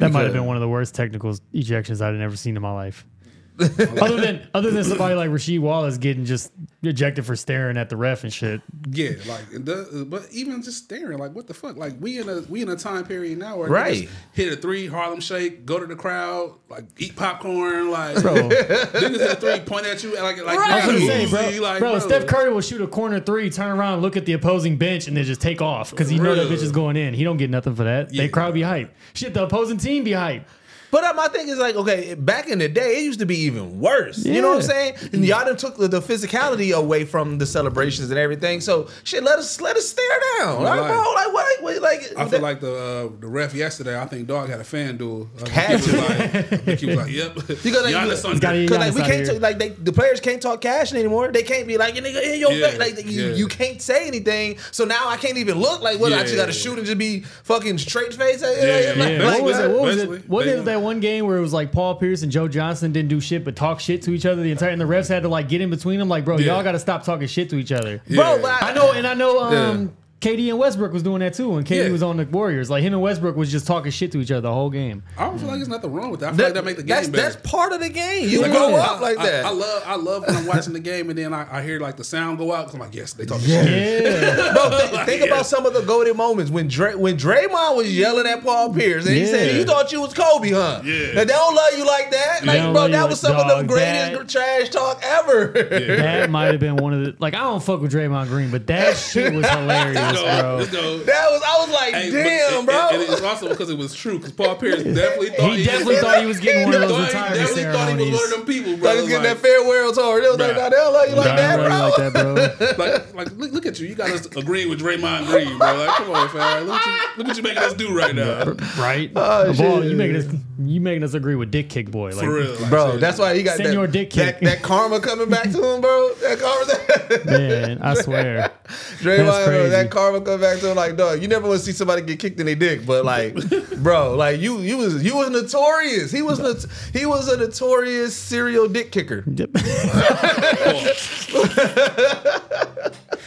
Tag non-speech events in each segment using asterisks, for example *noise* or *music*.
That might have been one of the worst technical ejections I'd ever seen in my life. *laughs* other than other than somebody like Rasheed Wallace getting just ejected for staring at the ref and shit. Yeah, like, it does- but even just staring, like, what the fuck? Like, we in a we in a time period now where Right. niggas hit a three, Harlem Shake, go to the crowd, like eat popcorn, like Bro, *laughs* niggas hit a three, point at you, like like I was you gonna say, bro, like, bro, Steph Curry will shoot a corner three, turn around, look at the opposing bench, and then just take off because he know that bitch is going in. He don't get nothing for that. Yeah. They crowd be hype. Shit, the opposing team be hype. But uh, my thing is like, okay, back in the day, it used to be even worse. You know what I'm saying? And y'all done took the, the physicality away from the celebrations and everything. So shit, let us let us stare down, like, Right. bro. Like what? what like I feel like the uh, the ref yesterday. I think Dog had a fan duel. I Had to. like, I think he was like, "Yep." *laughs* You gotta- Giannis you gotta- Cause like we can't talk, like they, the players can't talk cash anymore. They can't be like nigga in your Yeah, face. Like you, yeah. you can't say anything. So now I can't even look like what I just Yeah. got to shoot and just be fucking straight face. Like, Yeah, like, Yeah, like, what was it? What was it? What they is won. That one game where it was like Paul Pierce and Joe Johnson didn't do shit but talk shit to each other the entire, and the refs had to like get in between them. Like, bro, Yeah. y'all got to stop talking shit to each other. bro. Yeah. But I know, and I know. Um, Yeah. KD and Westbrook was doing that too when KD Yeah. was on the Warriors. Like him and Westbrook was just talking shit to each other the whole game. I don't feel like there's nothing wrong with that. I feel that, like that make the game that's, better. that's part of the game. You Like, grow I- up like I- that. I, love I love when I'm watching the game and then I, I hear like the sound go out. 'cause I'm like, yes, they talking Yeah. shit. Yeah, *laughs* Bro, th- think Yeah. about some of the golden moments when Dray, when Draymond was yelling at Paul Pierce and he Yeah. said, "You thought you was Kobe, huh? Yeah. And they don't love you like that. Like, don't bro, love you that like- was some of the greatest that- trash talk ever. that might have been one of the like I don't fuck with Draymond Green, but that shit was hilarious, Let's go, bro. let's go. that was, I was like, Hey, but- damn, and- bro. And, it's also because it was true. Because Paul Pierce definitely thought He definitely thought he was getting one of he those thought- he retirement definitely thought he was one of them people, bro. like, he was getting Like- that farewell tour. They was like, Bruh. nah, they don't love you like that, bro. like that, bro. like, like look, look at you. You got us agreeing with Draymond Green, bro. Like, come on, fam. Look, what you, look what you making us do right now. right? Oh, Of all, shit. you making us you making us agree with Dick Kick Boy. Like, For real, like, Bro, that's why he got Senor that, Dick kick. that karma coming back to him, bro. That karma, *laughs* man, I swear. *laughs* Draymond, crazy. that karma come back to him like, dog. You never want to see somebody get kicked in their dick, but like, *laughs* bro, like you, you was you was notorious. He was not, he was a notorious serial dick kicker. *laughs*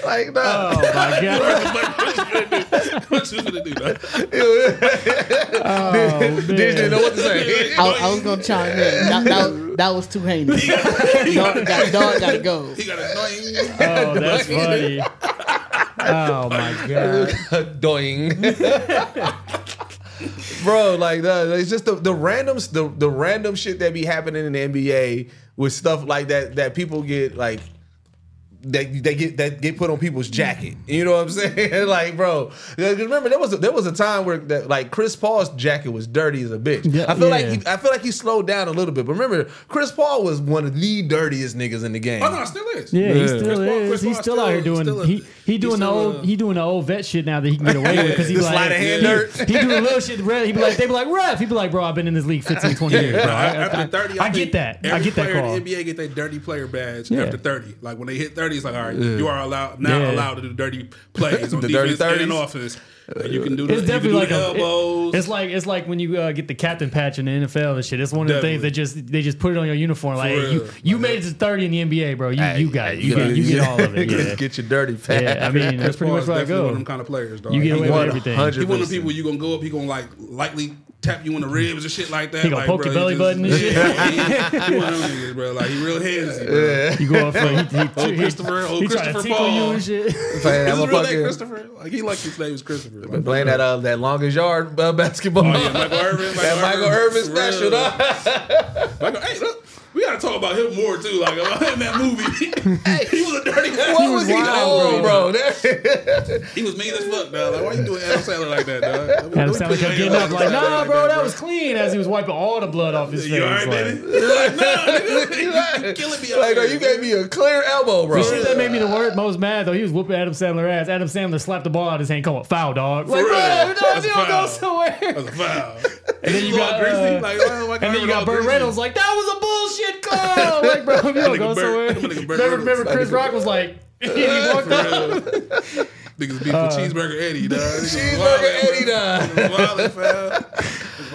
Like, nah. Oh my god. *laughs* what you gonna do? dog? Oh, Dish didn't know what to say. I, I was gonna chime in. That, that, that was too heinous. dog, got, dog gotta go. He got a annoying. Oh, that's funny. Oh my god. *laughs* Doing. *laughs* Bro, like that, it's just the the randoms, the the random shit that be happening in the NBA with stuff like that that people get like that they get that get put on people's jacket. You know what I'm *laughs* saying? like, bro, 'cause remember there was a, there was a time where that like Chris Paul's jacket was dirty as a bitch. Yeah, I feel like he, I feel like he slowed down a little bit. But remember, Chris Paul was one of the dirtiest niggas in the game. Oh no, it still is. Yeah, he still Chris Paul- is. Chris he's Paul still, out here doing. still a- he he doing the old. a- he doing the old vet shit now that he can get away with because he The be like sleight hand he, dirt. he doing little shit. *laughs* Red. He be like they be like ref. He be like bro, I've been in this league 15, 20 years. Bro. Bro, I, after I- 30, I, think get that. I get that player call. in the NBA get their dirty player badge Yeah. after 30. Like when they hit 30, it's like, all right, you are allowed now Yeah. allowed to do dirty plays *laughs* on The dirty defense and 30s. offense. And you can do the, It's you can definitely do like the a, it- elbows. it's like it's like when you uh, get the captain patch in the NFL and shit. It's one of the things that just they just put it on your uniform. Like hey, you real. you made it to thirty in the NBA, bro. You you got it. You, get get you get all of it. *laughs* Yeah. get your dirty fat. Yeah, I mean that's pretty much Paul's where I definitely one of them kind of players, dog. You get away with everything. 100%. He one of the people you gonna go up, he gonna like lightly tap you in the ribs and shit like that. He gonna like, poke bro, your belly he button and just- shit. he, he one of them niggas, bro. Like he real handsy, bro. You go up for he, he, he, Christopher, oh, he try to Christopher tickle you and shit. *laughs* Playing Is that his real name Christopher? Like he like his name was Christopher. Like, playing that uh, that longest yard uh, basketball. Oh yeah, Michael Irvin. that Michael Irvin for real. special. Michael, hey, look, we gotta talk about him more too. Like about him in that movie, *laughs* he was a dirty. What was he wild, on, bro? That- He was mean as fuck, dog. Like why are you doing Adam Sandler like that, dog? Let me- Adam let me Sandler put kept your getting hands up on like, Adam Sandler nah, like bro, that bro. was clean as he was wiping all the blood off his face. You alright, like, baby? Like, nah, nigga, *laughs* you, you killing me. like, no, you gave me a clear elbow, bro. The shit that made me the worst, most mad though, he was whooping Adam Sandler ass. Adam Sandler slapped the ball out of his hand, come on, foul, dog. Like, real. bro, no, That's you a don't go foul. somewhere. That's a foul. And then you got, Greasy, uh, like, oh, And then you got all Burt. Reynolds like, that was a bullshit Oh, like, bro, if you don't go Burt- somewhere. that Remember, remember Chris Rock was like, *laughs* he walked up. Niggas beef with uh, Cheeseburger Eddie, dog. Cheeseburger Eddie, dog. Wildin', fam.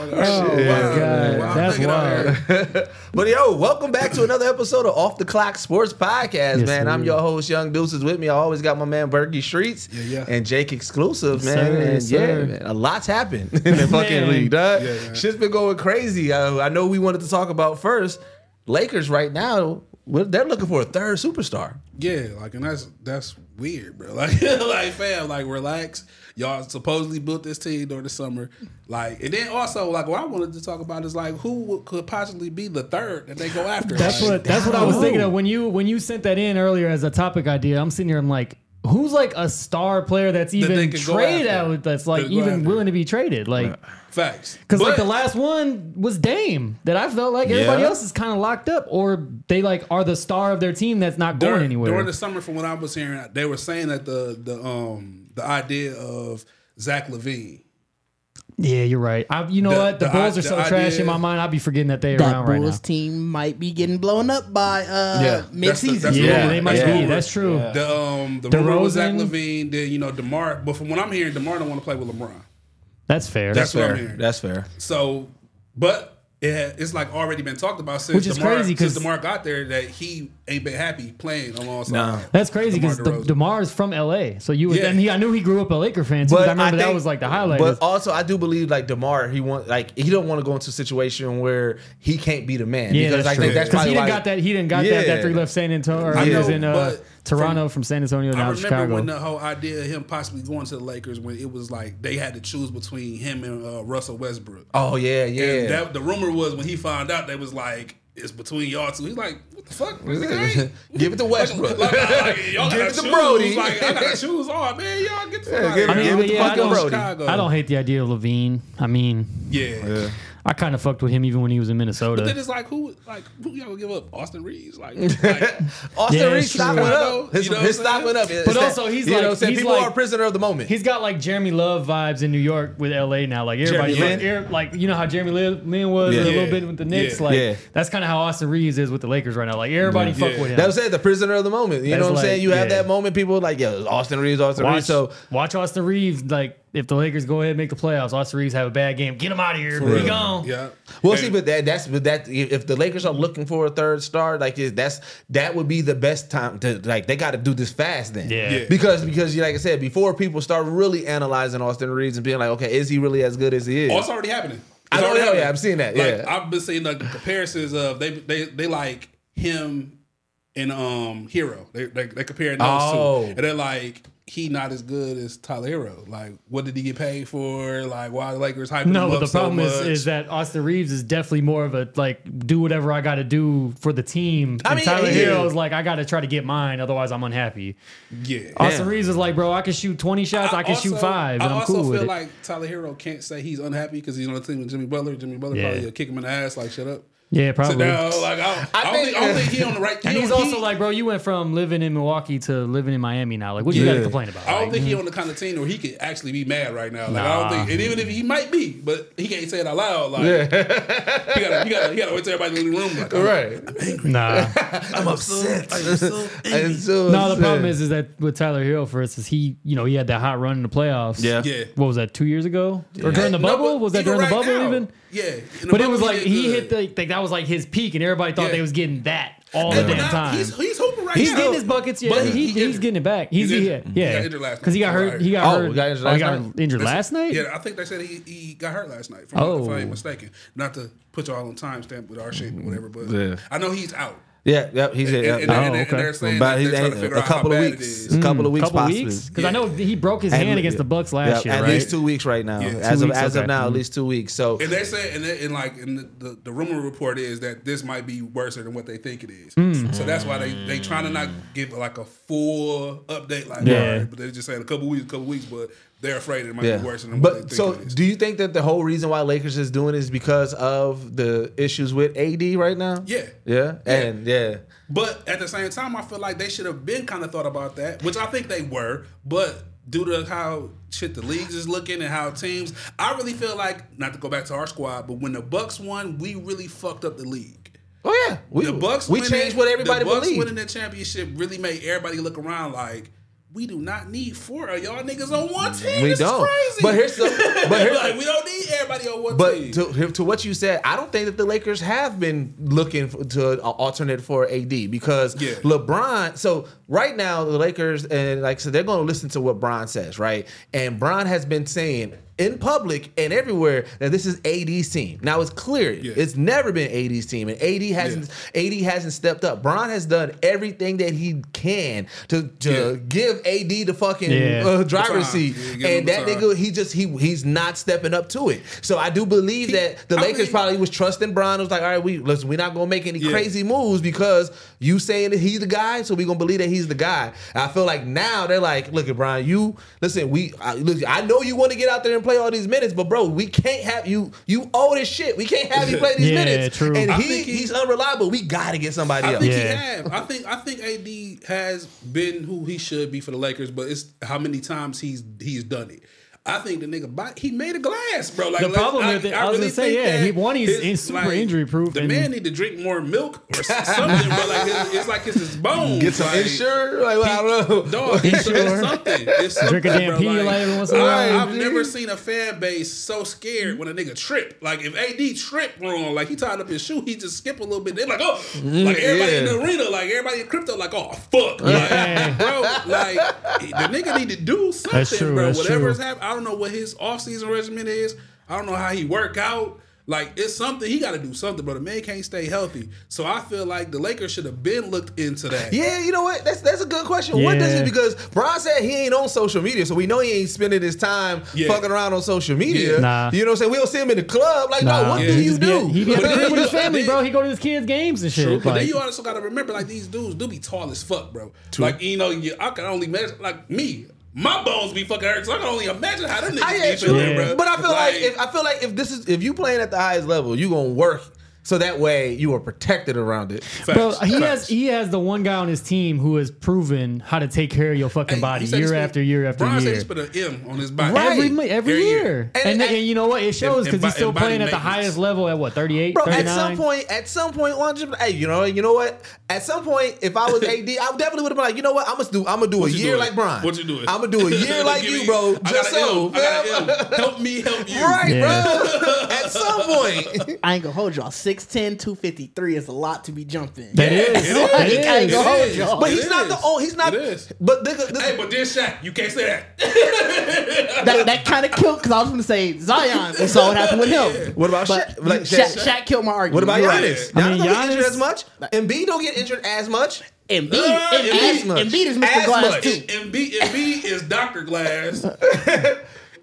Oh, my God. That's wild. *laughs* But yo, welcome back to another episode of Off the Clock Sports Podcast, Yes, man. I'm sir. your host, Young Deuces. With me, I always got my man Burgie Streetz Yeah, yeah. and Jake Xclusive, Yes, man. sir, and yes, yeah, sir. man, a lot's happened *laughs* in the fucking Man. league, dog. Yeah, man. Shit's been going crazy. I, I know we wanted to talk about first Lakers right now. They're looking for a third superstar. Yeah, like, and that's that's weird, bro. *laughs* Like, like, fam, like, relax. Y'all supposedly built this team during the summer, like, and then also, like, what I wanted to talk about is like, who could possibly be the third that they go after? That's Like, what that's what I was know. thinking of when you when you sent that in earlier as a topic idea. I'm sitting here, I'm like, who's like a star player that's even could go traded after. out that's like Could go even willing to be traded? Like, facts. because like the last one was Dame that I felt like everybody Yeah. else is kind of locked up, or they like are the star of their team that's not going anywhere. During the summer, from what I was hearing, they were saying that the the um the idea of Zach LaVine. Yeah, you're right. I, you know The- what? The, the Bulls i- are so trash idea- in my mind. I'd be forgetting that they're That around right now. The Bulls team might be getting blown up by uh Yeah. mid-season. that's the- Yeah, Yeah, they might yeah. be. That's true. The um the rumor was Zach LaVine. Then you know Demar, but from what I'm hearing, Demar don't want to play with LeBron. That's fair. That's what I'm fair. hearing. That's fair. So, but it had, it's like already been talked about since Which is DeMar, crazy, 'cause- since Demar got there that he ain't been happy playing alongside. No. That's crazy DeMar because DeRozan. Demar's from LA, so you would. Yeah. And he, I knew he grew up a Laker fan too. 'cause I remember that think- was like the highlight. But also, I do believe like Demar, he want like he don't want to go into a situation where he can't be the man. yeah, because that's I true. think that's Because probably he didn't why- got that. He didn't got that Yeah. after he left San Antonio. Or I he was know, in uh, but Toronto from, San Antonio I remember Chicago. when the whole idea of him possibly going to the Lakers when it was like they had to choose between him and uh, Russell Westbrook. Oh yeah, yeah. And that, the rumor was when he found out, they was like, it's between y'all two. He's like, what the fuck? Nigga, *laughs* Give it to Westbrook. Like, like, like, y'all *laughs* Give it to choose. Brody. Like, I gotta choose. Oh man, y'all get the fuck Yeah, give of it- here. I mean, give it to yeah, I fucking don't, Brody. Chicago. I don't hate the idea of LaVine. I mean, Yeah. I kind of fucked with him even when he was in Minnesota. But then it's like who like who y'all gonna give up? Austin Reaves? Like, *laughs* like Austin Yeah, Reaves it's true. stock went up. His, You know his what I'm stock went up. It's But that- also, he's you know like- what I'm he's people like- are a prisoner of the moment. He's got like Jeremy Love vibes in New York with LA now. Like everybody, like, Lin? er- like you know how Jeremy Lin Lin was Yeah. a little bit with the Knicks. Yeah. Like Yeah. that's kind of how Austin Reaves is with the Lakers right now. Like everybody fuck Yeah. with him. that was it. The prisoner of the moment. You That's know what I'm saying? You have that moment. People are like, yo, Austin Reaves, Austin watch, Reaves. So watch Austin Reaves. Like if the Lakers go ahead and make the playoffs, Austin Reaves have a bad game. Get him out of here. He gone. yeah. We'll And- see, but that that's but that if the Lakers are looking for a third star, like it- that's that would be the best time to like they got to do this fast then. Yeah. Yeah. Because because like I said before, people start really analyzing Austin Reaves and being like, okay, is he really as good as he is? Oh, it's already happening. I It's know, already yeah, happening. yeah, I've seen that, Like, yeah. I've been seeing the comparisons of they they they like him and um Herro. They they, they comparing those Oh. two, and they're like. He not as good as Tyler Herro. Like, what did he get paid for? Like, why the Lakers hyping No, him but up the so problem is, much? is that Austin Reaves is definitely more of a like do whatever I got to do for the team. I and mean, Tyler yeah. Herro is like I got to try to get mine, otherwise I'm unhappy. yeah. Austin Yeah. Reaves is like, bro, I can shoot 20 shots, I, can also- shoot five, and I I'm also cool feel with it. like Tyler Herro can't say he's unhappy because he's on the team with Jimmy Butler. Jimmy Butler Yeah. probably will kick him in the ass. Like, shut up. Yeah, Sit probably. down. Like, I, don't- I, don't think- think, I don't think he on the right. *laughs* And he's on- also he- like, bro, you went from living in Milwaukee to living in Miami now. Like, what you got to complain about? I don't Like, think he mm. on the kind of team where he could actually be mad right now. Like I Nah. don't think, and even if he might be, but he can't say it out loud. Like Yeah. he gotta, he gotta, he gotta wait till everybody in the room. Like, I'm, right. Nah. *laughs* I'm upset. *laughs* I'm so angry. And so no, the problem is, is that with Tyler Herro, for instance, he, you know, he had that hot run in the playoffs. Yeah. Yeah. What was that? Two years ago, or during the bubble? but was that even during the bubble now, even? Yeah. But it was like he good. hit the like that was like his peak, and everybody thought Yeah. they was getting that all Yeah, the damn now time. He's, he's hooping right now. He's now. getting his buckets, yeah. But He, he he's getting it back. He's, He's yeah, injured. He yeah. got injured last Because he night. got hurt. He got Oh, hurt. he got injured oh, he last got night? injured last night. Yeah, I think they said he, he got hurt last night. From, Oh. If I ain't oh. mistaken. Not to put y'all on timestamp with our shit or whatever, but Yeah. I know he's out. Yeah, yeah, he's And, yeah, and, and, Oh, and okay. they're saying About he's they're trying to figure a out how couple of weeks, a couple of weeks, couple possibly. weeks because I know he broke his At hand le- against the Bucks last Yeah, year, at right? least two weeks right now. Yeah, as of weeks, as of now, at Mhm. least two weeks. So And they say, and, they, and like, and the, the, the rumor report is that this might be worse than what they think it is. Hmm. So that's why they they trying to not give like a full update, like, Yeah. all right, but they're just saying a couple weeks, a couple weeks, but they're afraid it might yeah, be worse than what they but think so do you think that the whole reason why Lakers is doing it is because of the issues with AD right now? yeah. yeah, and yeah. But at the same time, I feel like they should have been kind of thought about that, which I think they were. But due to how shit the leagues is looking and how teams, I really feel like not to go back to our squad, but when the Bucks won, we really fucked up the league. Oh yeah, we the Bucks. we changed what everybody the Bucks believed. winning that championship really made everybody look around like we do not need four of y'all niggas on one team. We This don't. crazy. But here's the- *laughs* but here's- like we don't need everybody on one But team. to, to what you said, I don't think that the Lakers have been looking for, to an alternate for AD because Yeah. LeBron. So right now, the Lakers and like so they're going to listen to what Bron says, right? And Bron has been saying in public and everywhere that this is AD's team. Now it's clear Yeah. it's never been AD's team, and AD hasn't AD hasn't stepped up. Bron has done everything that he can to to Yeah. give AD the fucking Yeah. uh, driver's seat, Yeah, and that baton. nigga he just he he's not stepping up to it. So I do believe that the I Lakers mean- probably was trusting Bron. It was like, all right, we listen, we're not gonna make any Yeah. crazy moves because you saying that he's the guy, so we gonna believe that he's the guy. And I feel like now they're like, look at Brian, you listen, we I, look, I know you want to get out there and play all these minutes, but bro, we can't have you. You owe this shit. We can't have you play these *laughs* Yeah, minutes. true. And I he, think he- he's unreliable. We got to get somebody I else. think he Yeah. have. I think I think AD has been who he should be for the Lakers, but it's how many times he's he's done it. I think the nigga body, he made a glass, bro. Like The like, problem I, with it- I was gonna say, yeah, he- one, he's his- in- super injury-proof The and- man need to drink more milk or *laughs* something, bro. Like it's, it's like it's his bones. Get some like, Ensure. Like, I don't know. Dog, it's, Ensure. it's something. It's something. *laughs* Drink a damn bro. Pedialyte Like, every once in a I, while. I've never seen a fan base so scared when a nigga trip. Like if AD trip wrong, like he tied up his shoe, he just skip a little bit. They're like, oh, mm, like everybody in the arena, like everybody in crypto, like, oh fuck, like, bro, like the nigga need to do something, That's true, bro. that's Whatever's true. happening, I don't know what his off season regimen is. I don't know how he work out. Like it's something he got to do something, but the man can't stay healthy. So I feel like the Lakers should have been looked into that. Yeah, you know what? That's that's a good question. What does Yeah. it because Bron said he ain't on social media, so we know he ain't spending his time Yeah. fucking around on social media. Yeah. Nah. You know what I'm saying? We don't see him in the club. Like, no, what Yeah. do He you do? He be at the with his family, bro. He go to his kids' games and shit. True, but Like, then you also got to remember, like these dudes do be tall as fuck, bro. Like you know, you, I can only imagine, like me, my bones be fucking hurt, so I can only imagine how them niggas I, be feeling, Yeah. bro. But I feel like, if I feel like if this is if you playing at the highest level, you gonna work so that way you are protected around it. Bro, Facts, he facts. has he has the one guy on his team who has proven how to take care of your fucking Hey, body he said he year spent- after year after Brian said year. he put an M on his body Right. Every, mo- every Every year. year. And, And- and, and- you know what? It shows and because he's still and body playing at the maintenance. highest level at what, 38, Bro, 39? at some point, at some point, one just hey, you know, you know what? At some point, if I was AD, I definitely would have been like, you know what? I'm gonna do, I'm gonna do a you year doing? like Brian. What you doing? I'm gonna do a *laughs* year like Give you, me- bro. I Just got an so, M. I got fam. an M. Help me, help *laughs* you. right, Yeah. bro. At some point, *laughs* I ain't gonna hold y'all. 6'10", 253 is a lot to be jumping. That is. It is. That I ain't is. gonna hold y'all. but It he's not is. the only. He's not. It is. But this, this, Hey, but this Shaq, you can't say that. *laughs* that that kind of killed because I was gonna say Zion. We saw what happened with him. what about But Shaq? Like, Shaq, Shaq- Shaq killed my argument. What about You're right. Giannis? I Giannis mean, don't get injured as much. Embiid don't get injured as much. Embiid, Uh, Embiid, as much. Embiid is Mr. As Glass much. too. Embiid, Embiid is Doctor Glass. *laughs*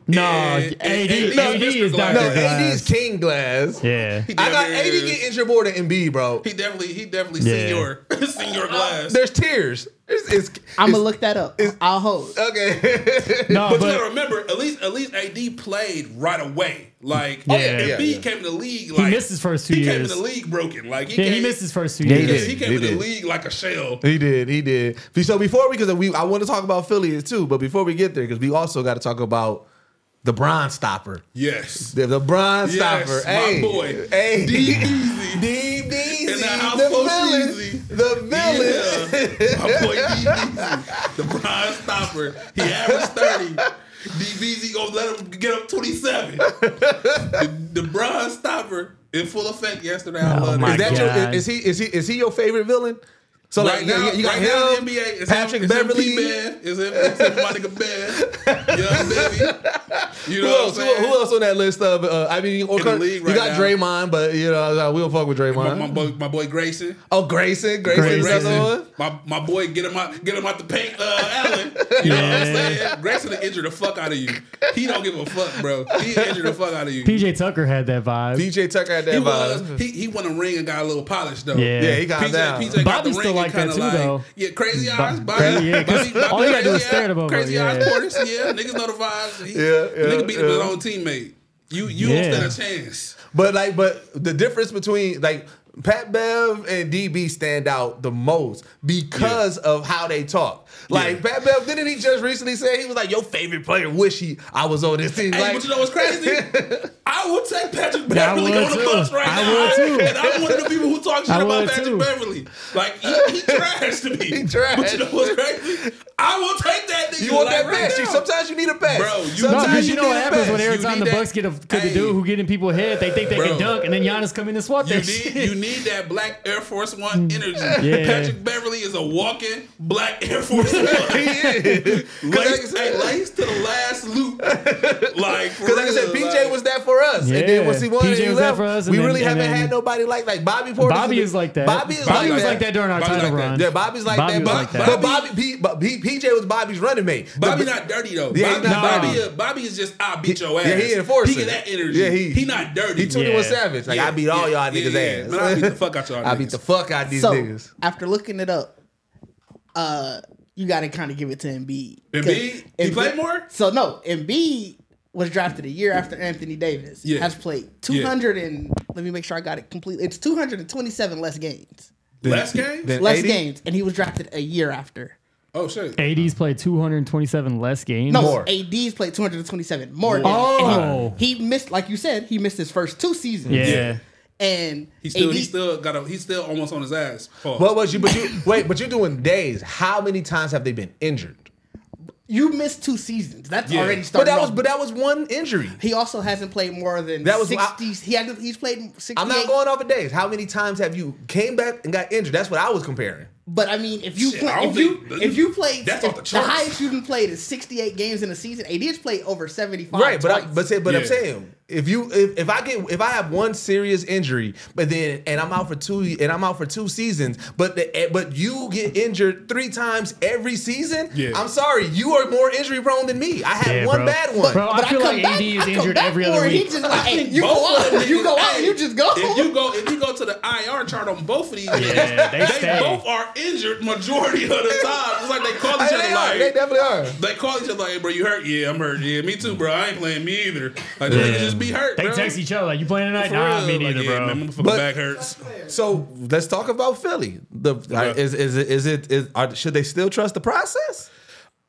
No, And- AD, and- and AD is Glass. No, Dr. Glass. AD's King Glass. Yeah. I got Yeah. AD get injured more than Embiid, bro. He definitely, he definitely Yeah. senior, *laughs* senior Glass. There's tears. It's, it's, I'm gonna look that up. I'll hold. Okay. *laughs* No, But, you gotta remember, at least at least AD played right away. Like Oh, yeah, Embiid yeah, yeah. came in the league. he Like, missed his first two he came in the league broken. Like he Yeah, came, he missed his first two Yeah, He, he years. did. he came He in the did. league like a shell. He did. He did. So before we, because we, I want to talk about Philly too, but before we get there, because we also got to talk about the Bron stopper. Yes. The, the Bron Yes, stopper. my hey, boy. Hey, Deep Easy. *laughs* Deep Easy. In the house the villain. Easy. The villain. Yeah. My boy DBZ, the Bron Stopper. He averaged 30. DBZ gonna let him get up 27. the, the Bron Stopper in full effect yesterday. I Oh love my Is that God. your? Is he? Is he? Is he your favorite villain? So Right like, now, you, you got right now him, in the NBA, it's Patrick him, it's Beverley. P-Man, it's him, it's him, my nigga Ben, young baby. You Who know else? what Who, I'm saying? *laughs* who else on that list of? Uh, I mean, or In the you got now. Draymond, but you know we don't fuck with Draymond. my boy, my boy Grayson. oh, Grayson, Grayson, is Grayson. one. My my boy, get him out, get him out the paint, uh, Allen. You know what I'm saying? Grayson will injure the fuck out of you. He don't give a fuck, bro. He injure the fuck out of you. PJ Tucker had that vibe. PJ Tucker had that He vibe. was. He he won a ring and got a little polish though. Yeah. Yeah, he got PJ, down. PJ got Bobby the still ring like that kinda too, like, though. Yeah, crazy eyes. Bo- Bobby, yeah, 'cause Bobby, Bobby all you gotta do is crazy stare at eyes- him over, Crazy yeah. eyes Portis. Yeah, niggas know the vibes. He, Yeah, the yeah, nigga beat up his own teammate. You you Yeah. don't stand a chance. But like, but the difference between like Pat Bev and DB stand out the most because of how they talk. Like Yeah. Pat Bev, didn't he just recently say he was like your favorite player? Wish he I was on this team. Hey, like, but you know what's crazy? *laughs* I would take Patrick I Beverley would on the too. bus right I now. would too. And I'm one of the people who talk shit I about Patrick too. Beverley. Like he, he *laughs* trash to me. He trash. But you know what's crazy? I will take that nigga. you want like, that right pass? You- Sometimes you need a pass. Bro, you- No, sometimes because you know need what happens pass. when every time need the that- Bucks get a get the dude who get in people's head, they think they Bro. can dunk, and then Giannis come in and swat You that need shit. you need that black Air Force One energy. Yeah. Patrick Beverley is a walking black Air Force *laughs* One. He is. 'Cause like I Laced, said- hey, laced to the last loop. Like, Because like I said, real, PJ like- was that for us, and then once he won, PJ he was that left, for us, we and really haven't then- had nobody like like Bobby Portis. Bobby is like that. Bobby is Bobby like was that. like that during our Bobby title like that. run. Yeah, Bobby's like Bobby that. was But, like that. but Bobby, P, but P, PJ was Bobby's running mate. Bobby The- not dirty though. Yeah, Bobby, he's not Bobby, uh, Bobby is just I beat your ass. Yeah, he enforcing. He get that energy. Yeah, he- he not dirty. He 21 Yeah. Savage. Like I beat all y'all niggas yeah, yeah. ass. Man, I beat the fuck out y'all I niggas. beat the fuck out these so niggas. after looking it up, uh, you got to kind of give it to Embiid. 'Cause Embiid? He played more? So no, Embiid was drafted a year after Anthony Davis. Yeah. Has played 200 and let me make sure I got it completely. It's 227 less games. Less games. Less 80? games, and he was drafted a year after. oh shit. AD's played 227 less games. No, More. AD's played 227 more. games. Oh. And he missed, like you said, he missed his first two seasons. Yeah. Yeah. And He still AD he still got a he's still almost on his ass. Pause. What was you? But you wait. But you're doing days. How many times have they been injured? you missed two seasons. That's Yeah. already But started. that was. But that was one injury. he also hasn't played more than That was- 60. he had he's played 68. I'm not going off of days. How many times have you came back and got injured? That's what I was comparing. But I mean, if you Shit, play, I don't if you think- if you played that's if off the the, highest you can played is 68 games in a season. AD has played over 75. Right, but I, twice. but say, but I'm saying if you if, if I get if I have one serious injury, but then and I'm out for two and I'm out for two seasons, but the, eh, but you get injured three times every season. Yeah. I'm sorry, you are more injury prone than me. I had Yeah, one bro. bad one. Bro, I But feel come like back- AD is injured every other it. He week. just like, *laughs* hey, you go both of out, you go out, you just go. If you go if you go to the IR chart on both of these niggas, Yeah, they they, both are injured majority of the time. It's like they call each Hey, other they, like they definitely are. They call each other like, hey, bro, you hurt? Yeah, I'm hurt. Yeah, me too, bro. I ain't playing me either. Like, the niggas just be hurt, They bro. text each other like, "You playing tonight?" For Nah, real. me Like, neither, yeah, bro. Man, my But- back hurts. So let's talk about Philly. The is is it is it is are, should they still trust the process?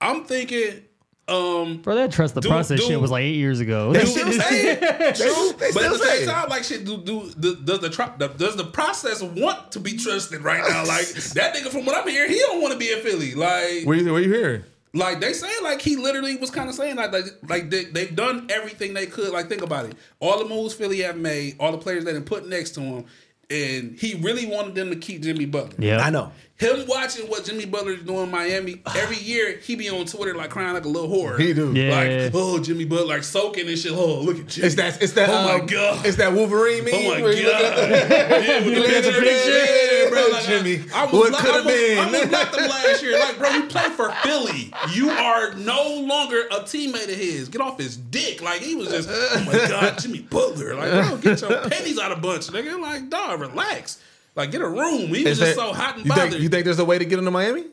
I'm thinking, um, Bro, that trust the Dude, process shit was like eight years ago. They That still shit say it. They, True, they but at the same it. time, like shit, do, do, do does the, tr- the does the process want to be trusted right now? Like that nigga, from what I'm hearing, he don't want to be in Philly. Like, Where you, where you hearing? Like they say, like he literally was kind of saying like, like, like they, they've done everything they could. Like, think about it, all the moves Philly have made, all the players they done put next to him, and he really wanted them to keep Jimmy Butler. Yeah, I know. Him watching what Jimmy Butler is doing in Miami every *sighs* year, he be on Twitter like crying like a little whore. He do. Yeah. Like, oh, Jimmy Butler, like soaking and shit. Oh, look at Jimmy. It's that. It's that. Oh my um, god. It's that Wolverine meme. Oh my where you god! the- *laughs* yeah, with the *laughs* look picture, picture. yeah, bro. Like, Jimmy, I, I was what like, could have been? I was like them *laughs* last year. Like, bro, you play for Philly. You are no longer a teammate of his. Get off his dick. Like he was just, oh my god, Jimmy Butler. Like, bro, get your pennies out of bunch, nigga. Like, dog, relax. Like, get a room. He was Is just that- so hot and you bothered. think, you think there's a way to get into Miami?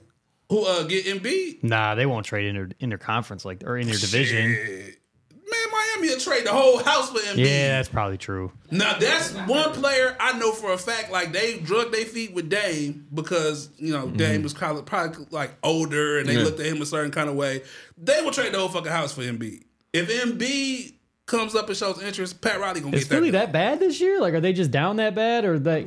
Who uh, get Embiid? Nah, they won't trade in their in their conference like or in their division. Man, Miami will trade the whole house for Embiid. Yeah, that's probably true. Now that's one player I know for a fact. Like they drug their feet with Dame because you know Dame was probably, probably like older and they Yeah. looked at him a certain kind of way. They will trade the whole fucking house for Embiid. If Embiid comes up and shows interest, Pat Riley gonna Is get that. Philly deal. that bad this year? Like, are they just down that bad, or they?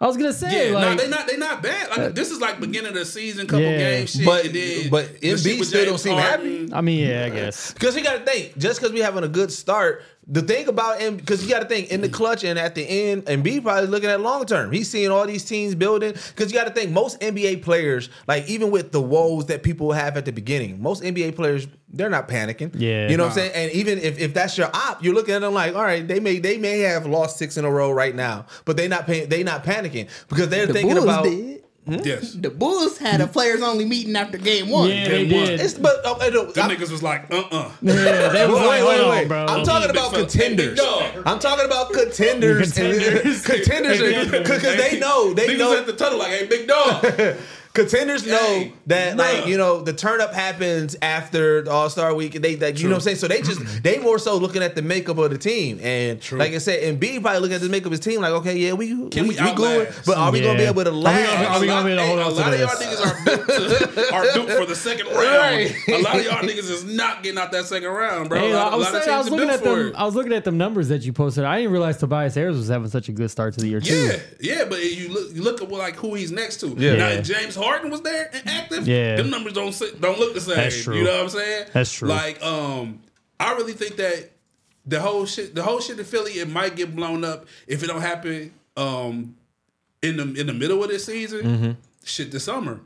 I was gonna say, Yeah, like, no, they not they not bad. Like this is like beginning of the season, couple Yeah. games, shit. But- and then but the Embiid with still don't seem Harden. happy. I mean, yeah, I guess. Because you got to think, just because we having a good start, the thing about him, because you got to think in the clutch and at the end, Embiid probably looking at long term. He's seeing all these teams building. Because you got to think, most NBA players, like even with the woes that people have at the beginning, most NBA players they're not panicking. Yeah. you know what I'm saying. And even if, if that's your op, you're looking at them like, all right, they may they may have lost six in a row right now, but they not pay, they not panicking because they're The thinking Bulls about. did. Yes, The Bulls had a players only meeting after game one. Yeah, they Game one. did. It's but oh, I don't- them I'm- niggas was like, uh, uh yeah, they was Wait, like, wait, wait. on, bro. I'm talking about contenders. Hey, big dog. I'm talking about contenders. Contenders. *laughs* contenders. Because they know. They Niggas know. at the tunnel like, hey, big dog. *laughs* Contenders know Hey, that, bruh. like you know, the turn up happens after the All Star week, and they, like, you know, what I'm saying. So they just *clears throat* they more so looking at the makeup of the team, and like I said, Embiid probably looking at the makeup of his team, like, okay, yeah, we Can we, we we gluing, outlast? but are we gonna be able to Are we last? gonna- are we gonna be able to hold Hey, on a to lot of y'all niggas are built, to, *laughs* are built for the second round. Right. A lot of y'all niggas is not getting out that second round, bro. Hey, lot, I was, a lot of saying, I was looking at for them. it. I was looking at them numbers that you posted. I didn't realize Tobias Harris was having such a good start to the year too. Yeah, yeah, but you look, you look at what, like who he's next to. Yeah. Now, James Harden was there and active, Yeah. them numbers don't sit- don't look the same. That's true. You know what I'm saying? That's true. Like, um, I really think that the whole shit, the whole shit in Philly, it might get blown up if it don't happen, um, in the in the middle of this season. Mm-hmm. Shit, this summer,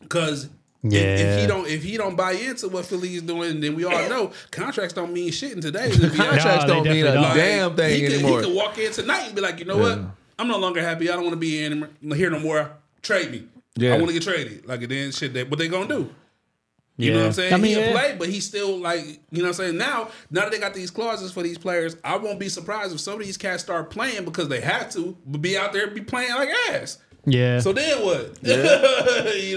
because. If, Yeah. if he don't if he don't buy into what Philly is doing, then we all know contracts don't mean shit in today's *laughs* Contracts they don't mean a definitely don't. damn thing he could, anymore. He could walk in tonight and be like, you know what? I'm no longer happy. I don't want to be in here no more. Trade me. Yeah. I want to get traded. Like, and then shit, that what they gonna do? You know what I'm saying? I mean, he can yeah. play, but he's still like, you know what I'm saying? Now, now that they got these clauses for these players, I won't be surprised if some of these cats start playing because they have to, but be out there and be playing like ass. Yeah. So then what? *laughs* you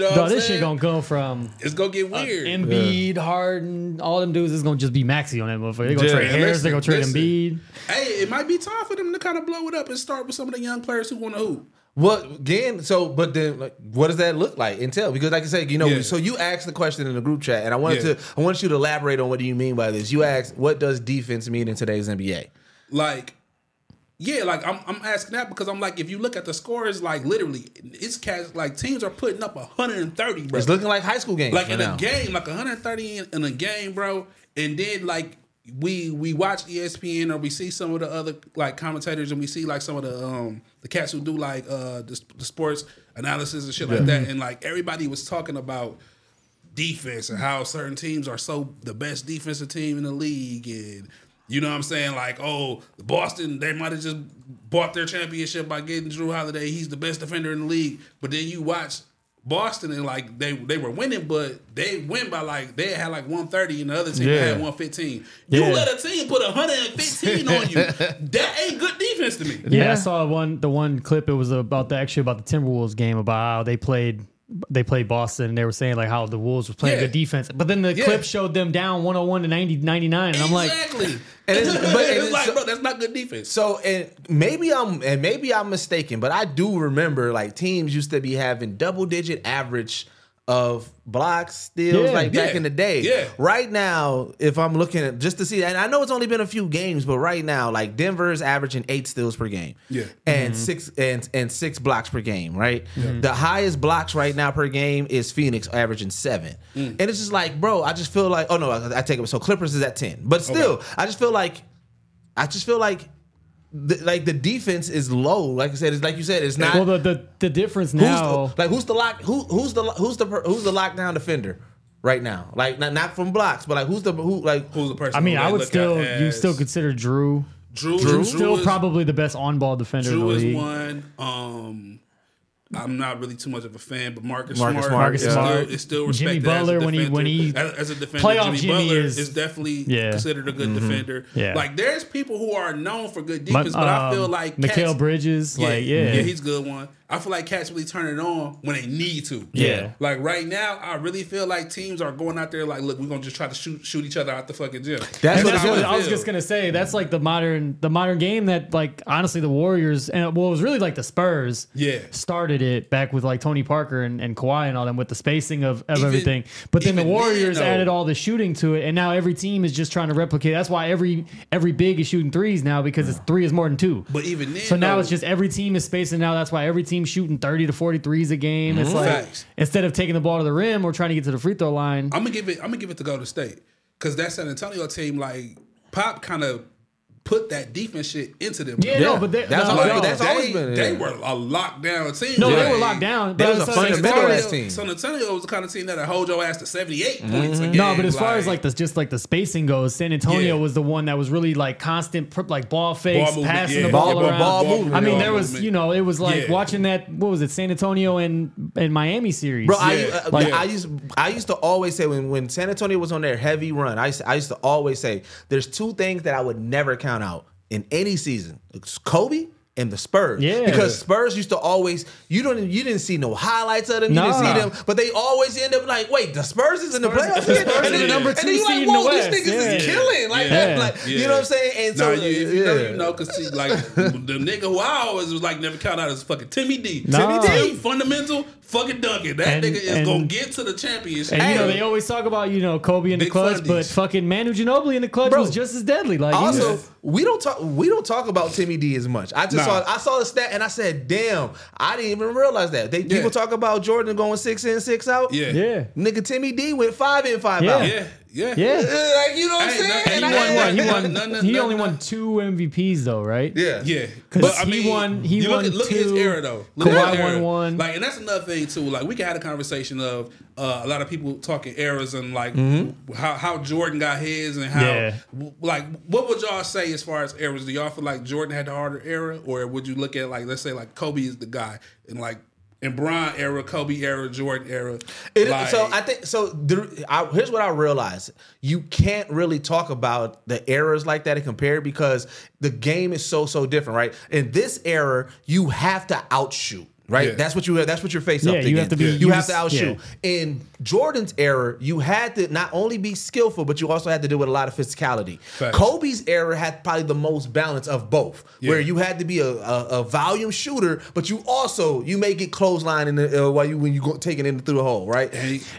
know what I'm this saying? shit gonna go from it's gonna get uh, weird. Embiid, Harden, all them dudes is gonna just be maxi on that motherfucker. They gonna Yeah. trade Man, Harris, they gonna trade listen. Embiid. hey, it might be time for them to kind of blow it up and start with some of the young players who want to hoop. Well, again, so but then, like, what does that look like? Intel, because like I said, you know, Yeah. so you asked the question in the group chat, and I wanted Yeah. to, I want you to elaborate on what do you mean by this. You asked, what does defense mean in today's NBA? like yeah like I'm, I'm asking that because i'm like if you look at the scores like literally it's cats like teams are putting up 130 bro It's looking like high school games like in now. a game like 130 in, in a game bro and then like we we watch espn or we see some of the other like commentators and we see like some of the um the cats who do like uh the, the sports analysis and shit like that. And like everybody was talking about defense and how certain teams are so the best defensive team in the league and you know what I'm saying? Like oh the Boston they might have just bought their championship by getting Jrue Holiday. He's the best defender in the league. But then you watch Boston and like they they were winning but they win by like they had like 130 and the other team Yeah. had 115 you Yeah. let a team put 115 on you *laughs* that ain't good defense to me Yeah, Yeah. I saw one the one clip. It was about the actually about the Timberwolves game about how they played they played Boston and they were saying like how the Wolves were playing Yeah. good defense. But then the Yeah. clip showed them down 101 to 90, 99 and I'm like exactly *laughs* And it's- but- and it's it's like so- bro that's not good defense So and maybe I'm and maybe I'm mistaken, but I do remember like teams used to be having double digit average of blocks, steals, Yeah. like back Yeah. in the day. Yeah. Right now, if I'm looking at just to see, and I know it's only been a few games, but right now, like Denver is averaging eight steals per game. Yeah. And six and and six blocks per game, right? The highest blocks right now per game is Phoenix averaging seven. Mm. And it's just like, bro, I just feel like, oh no, I, I take it. So Clippers is at 10. But still, I just feel like I just feel like the, like the defense is low. Like I said, it's like you said, it's not. well the the, the difference who's now the, like who's the lock? Who who's the who's the who's the lockdown defender right now? Like not not from blocks, but like who's the who like who's the person I mean who I would still you still consider Jrue Jrue, Jrue? still is- probably the best on ball defender in the Jrue is one. Um, I'm not really too much of a fan, but Marcus, Marcus Smart, Smart, is, yeah. still, Smart. is still Jimmy respected. as a Butler, when he- defender. when he- as, as a defender, Playoff Jimmy, Jimmy Butler is- is, definitely Yeah. Mm-hmm. considered a good defender. Yeah. like there's people who are known for good But, defense, but, I feel um, like Mikal cats- Bridges, like yeah. yeah, he's a good one. I feel like cats really turn it on when they need to. Yeah. Like right now, I really feel like teams are going out there like, look, we're gonna just try to shoot shoot each other out the fucking gym. That's what That's it what is. I was just gonna say. That's like the modern, the modern game that, like, honestly, the Warriors and well, it was really like the Spurs, Yeah. started it back with like Tony Parker and, and Kawhi and all them with the spacing of, of Even- everything. But then the even then, Warriors added all the shooting to it, and now every team is just trying to replicate. That's why every every big is shooting threes now because it's three is more than two. But even then, So now though- it's just every team is spacing now. That's why every team's shooting 30 to 40 threes a game. It's mm-hmm. like Facts. instead of taking the ball to the rim or trying to get to the free throw line. I'm gonna give it. I'm gonna give it to Golden State because that San Antonio team, like Pop, kind of put that defense shit into them. Yeah, no, but they, That's no, all- no. that's they, always been, they yeah. were a lockdown team. No, they were locked down. They was a as- as fundamental far ass as- team. San Antonio was the kind of team that hold your ass to 78 points a game. No, but as far as like the just like the spacing goes, San Antonio Yeah. was the one that was really like constant like ball fakes, movement, passing yeah. the ball, Ball- around. ball movement, I mean, there was movement. you know it was like Yeah. watching that what was it San Antonio and and Miami series. Bro, I, uh, Like- I used I used to always say when, when San Antonio was on their heavy run, I used, I used to always say there's two things that I would never count out in any season. It's Kobe and the Spurs. Yeah. Because Spurs used to always you don't you didn't see no highlights of them. You Nah. didn't see them, but they always end up like, wait, the Spurs is in the playoffs. the again? Spurs and are then, the number and two then you seed like, in the whoa, these West. niggas is Yeah. killing like Yeah. that. Like you know what I'm saying? And so Nah, you, you know, yeah. you know, cause see, like the nigga who I always was like never count out is fucking Timmy D. Nah. Timmy D, fundamental fucking Duncan. That And- nigga is and- gonna get to the championship. And you know they always talk about you know Kobe in the clutch, fundies. but fucking Manu Ginobili in the clutch Bro. was just as deadly. Like Also, was- we don't talk we don't talk about Timmy D as much. I just Nah. saw I saw the stat and I said, damn, I didn't even realize that. They Yeah. people talk about Jordan going six in, six out. yeah, yeah, Nigga Timmy D went five in, five Yeah. out. yeah, yeah, yeah. *laughs* Like you know what I'm saying? no- And he I- won one. He won. none- none- he none- only won none. two MVPs though, right? Yeah. Yeah, 'Cause but I he won- he you won look at, look at his two, era though. Look Kawhi his era. won one. Like, and that's another thing too. Like, we can have a conversation of uh, a lot of people talking eras and like how, how Jordan got his and how Yeah. like what would y'all say as far as eras? Do y'all feel like Jordan had the harder era, or would you look at like let's say like Kobe is the guy and like in Bron era, Kobe era, Jordan era? It- like, so I think so. The, I, here's what I realized: you can't really talk about the eras like that and compare because the game is so so different, right? In this era, you have to outshoot. Right, Yeah. that's what you. That's what you're facing Yeah, up you against. have to be- You you have to just- outshoot. In Jordan's era, you had to not only be skillful, but you also had to do with a lot of physicality. Facts. Kobe's era had probably the most balance of both, where you had to be a, a, a volume shooter, but you also you may get clothesline in the uh, while you when you go taking it through the hole, right?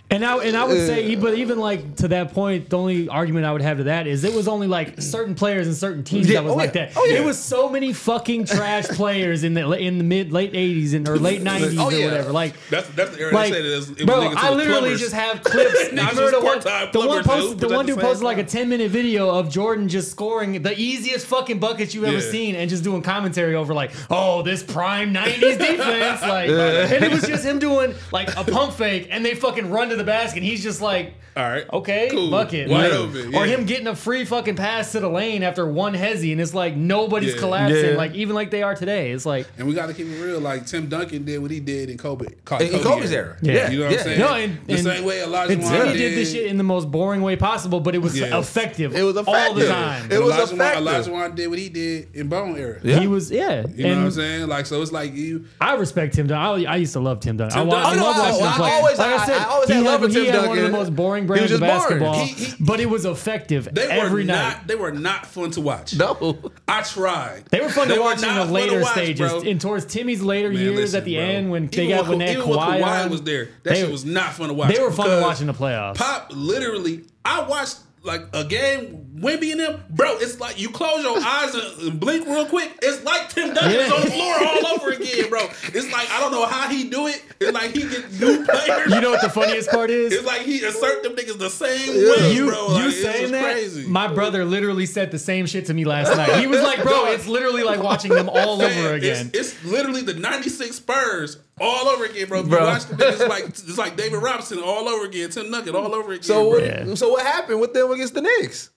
and I and I would say, but even like to that point, the only argument I would have to that is it was only like certain players and certain teams Yeah, that was oh like yeah, that. oh yeah. It was so many fucking trash players in the in the mid late '80s and or late '90s *laughs* Oh, or whatever. Like that's that's the era like, they said it, is, it was bro, niggas who I was literally just have clips. I Niggas remember the one, part-time the one plumbers, post, the one the dude same posted like a ten minute video of Jordan just scoring the easiest fucking buckets you've ever Yeah. seen and just doing commentary over like, oh, this prime '90s *laughs* defense, like, and it was just him doing like a pump fake and they fucking run to the basket. and He's just like. All right, Okay, cool. bucket. wide Like, open, Or him getting a free fucking pass to the lane after one hezzy, and it's like nobody's Yeah. collapsing, Yeah. like even like they are today. It's like And we got to keep it real. Like Tim Duncan did what he did in Kobe. In, in Kobe's era, Yeah. You know what yeah. I'm saying? no, and, the same way Elijah and Wan Timmy did. did this shit in the most boring way possible, but it was Yeah. effective. It was all the time. It was Olajuwon, effective. Olajuwon did what he did in Bone era. Yeah. He was yeah, You know what I'm saying? Like, so it's like you. I respect Tim Duncan. I, I used to love Tim Duncan. Tim I, wa- I Duncan. love Oh, no, watching I- him I play. always- like I, I- said, I always he had had, love for he Tim had one of Duncan. the most boring He brands of just boring. basketball, He- he- but it was effective They were every not. night. They were not fun to watch. No, I tried. They were fun to watch in not the fun to later watch, stages. bro. In towards Timmy's later Man, years listen, at the bro. end when they Even got when they had even with Kawhi, Kawhi on, was there. That they- shit was not fun to watch. They were fun to watch in the playoffs. Pop literally. I watched like a game, Wemby and them, bro. It's like you close your eyes and, and blink real quick. It's like Tim Duncan is Yeah. on the floor all over again, bro. It's like I don't know how he do it. It's like he get new players. You know what the funniest part is? It's like he assert them niggas the same way, you bro. Like, you it's saying that? crazy. My brother literally said the same shit to me last night. He was like, "Bro, *laughs* it's literally like watching them all *laughs* Man, over again." It's, it's literally the '96 Spurs all over again, bro. Bro. You watch the niggas like *laughs* it's like David Robinson all over again, Tim Duncan all over again. so bro. Yeah. so what happened with them against the Knicks?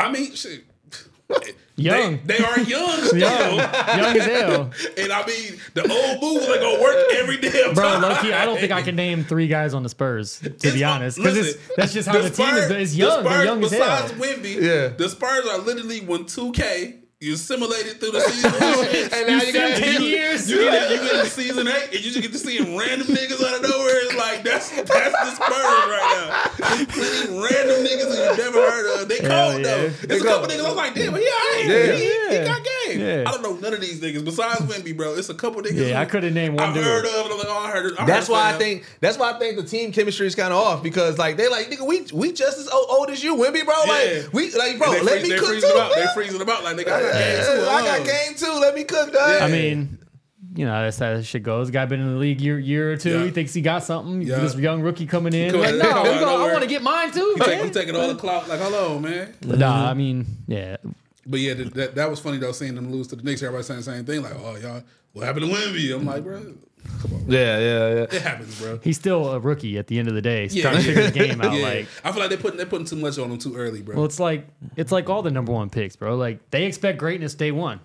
I mean, shit. Young. They, they are young *laughs* still. Young, young as hell, And I mean, the old moves are gonna work every damn bro. time. Loki, I don't think I can name three guys on the Spurs to It's- be honest, because that's just how the, team is. It's young. The They're Spurs, young as hell. besides Wemby, Yeah. the Spurs are literally when 2K. You assimilated through the season, *laughs* and. And now you got ten years. You get, you get to season eight, and you just get to see random niggas out of nowhere. It's like that's that's the Spurs right now. Plenty random niggas that you never heard of. They Hell cold yeah. though. They There's a couple cold. niggas. I was like, damn, he alright. Yeah. He, he Yeah. got game. Yeah. I don't know none of these niggas besides Wemby, bro. It's a couple niggas. Yeah, I couldn't name one I've dude. heard of. And I'm like, oh, I heard. I That's heard why I think. That's why I think the team chemistry is kind of off because like they like nigga we we just as old, old as you, Wemby, bro. Yeah. Like we like bro, they let freeze- me cook freezing too. them out. They freezing them out like nigga. I got game Yeah, too. I got game too. Let me cook, dog. I mean, you know, that's how that shit goes. Guy been in the league year year or two. Yeah. He thinks he got something. Yeah. This young rookie coming in. Like, no, come out we of go- I want to get mine too. He, take, he taking all the clout. Like, hello, man. Nah, I mean, yeah. But yeah, that, that, that was funny though, seeing them lose to the Knicks. Everybody saying the same thing, like, "Oh, y'all, what happened to Wemby?" I'm like, bro, come on, yeah, yeah, yeah. it happens, bro. He's still a rookie at the end of the day. He's Yeah, trying to yeah. figure the game out. Yeah, Like, I feel like they're putting they're putting too much on him too early, bro. well, it's like it's like all the number one picks, bro. Like they expect greatness day one.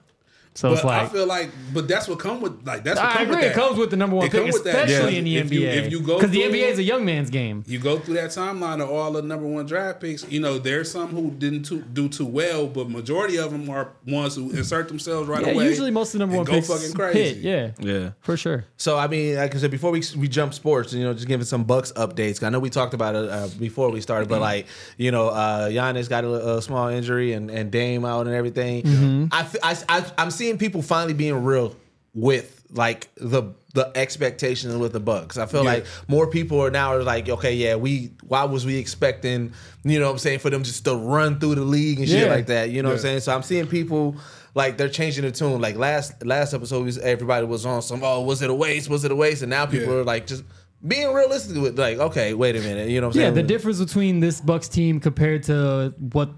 So But it's like I feel like, but that's what come with like that's what I come agree. with It that. comes with the number one It pick, come with especially Yeah. in the If you- NBA. if you go because the NBA is a young man's game. You go through that timeline of all the number one draft picks. You know, there's some who didn't too, do too well, but majority of them are ones who insert themselves right Yeah, away. usually most of the number one go picks fucking crazy. hit. Yeah, Yeah. for sure. So I mean, like I said before, we we jump sports. You know, just giving some Bucks updates. I know we talked about it uh, before we started, but like you know, uh, Giannis got a, a small injury and and Dame out and everything. I, f- I I I'm seeing people finally being real with like the the expectations with the Bucks. I feel Yeah. like more people are now are like, okay, yeah, we why was we expecting, you know what I'm saying, for them just to run through the league and shit like that. You know what I'm saying? So I'm seeing people like they're changing the tune. Like last last episode, was, everybody was on some, oh, was it a waste? Was it a waste? And now people Yeah. are like just being realistic with like, okay, wait a minute. You know what I'm Yeah, saying? the difference between this Bucks team compared to what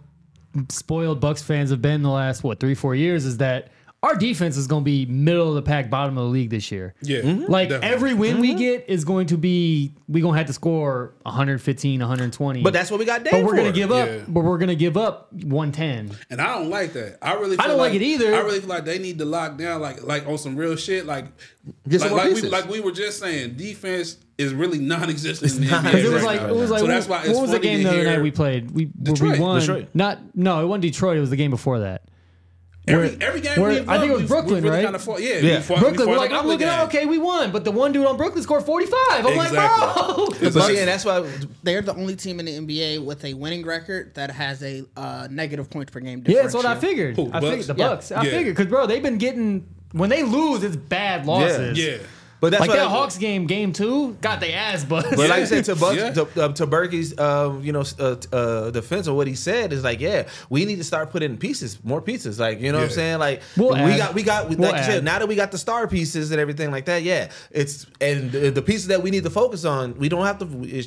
spoiled Bucks fans have been the last what three four years is that our defense is going to be middle of the pack, bottom of the league this year. Yeah, mm-hmm. Like definitely. every win we mm-hmm. get is going to be we're going to have to score 115, 120. But that's what we got Dame but we're going to give up. Yeah. But we're going to give up 110. And I don't like that. I really. I don't like it either. I really feel like they need to lock down, like like on some real shit, like Get like, like we like we were just saying, defense is really non-existent in the not- NBA it was right like now. it was like so that's why it's what was the funny game the other night we played? We Detroit. we won. Detroit. Not no, it wasn't Detroit. It was the game before that. Every, where- every game where- we I won, think it was we- Brooklyn, we really right? Kind of fought, yeah, Yeah. we fought, Brooklyn, we we're fought like, I'm Brooklyn looking at okay, we won, but the one dude on Brooklyn scored 45. I'm like, bro. The But see, Bucks- and that's why They're the only team in the NBA with a winning record that has a uh, negative points per game. Yeah, that's what I figured. Who, I Bucks? figured the Yeah. Bucks. I figured because bro, they've been getting when they lose, it's bad losses. yeah. But that's like what that I- Hawks game, game two, got the ass buzzed. But like I said to *laughs* Bucks, Yeah. to, uh, to Burgie's, uh, you know, uh, uh, defense of what he said is like, yeah, we need to start putting pieces, more pieces. Like, you know what I'm saying? Like, We'll we add. got, we got, We'll like you said, now that we got the star pieces and everything like that, yeah, it's and the, the pieces that we need to focus on, we don't have to.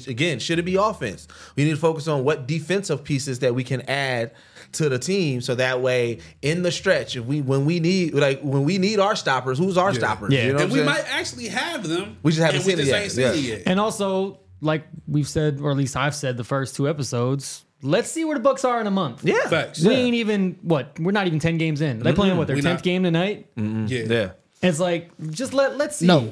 Again, should it be offense? We need to focus on what defensive pieces that we can add to the team, so that way in the stretch, if we when we need like when we need our stoppers, who's our stoppers? Yeah. You know what and I'm we saying? might actually have them. We just haven't and seen we it yet. seen Yeah. it yet. and also, like we've said, or at least I've said, the first two episodes. Let's see where the Bucks are in a month. yeah, Facts. We ain't even what we're not even ten games in. They playing what their We tenth not. game tonight. Yeah. yeah. It's like just let let's see. No,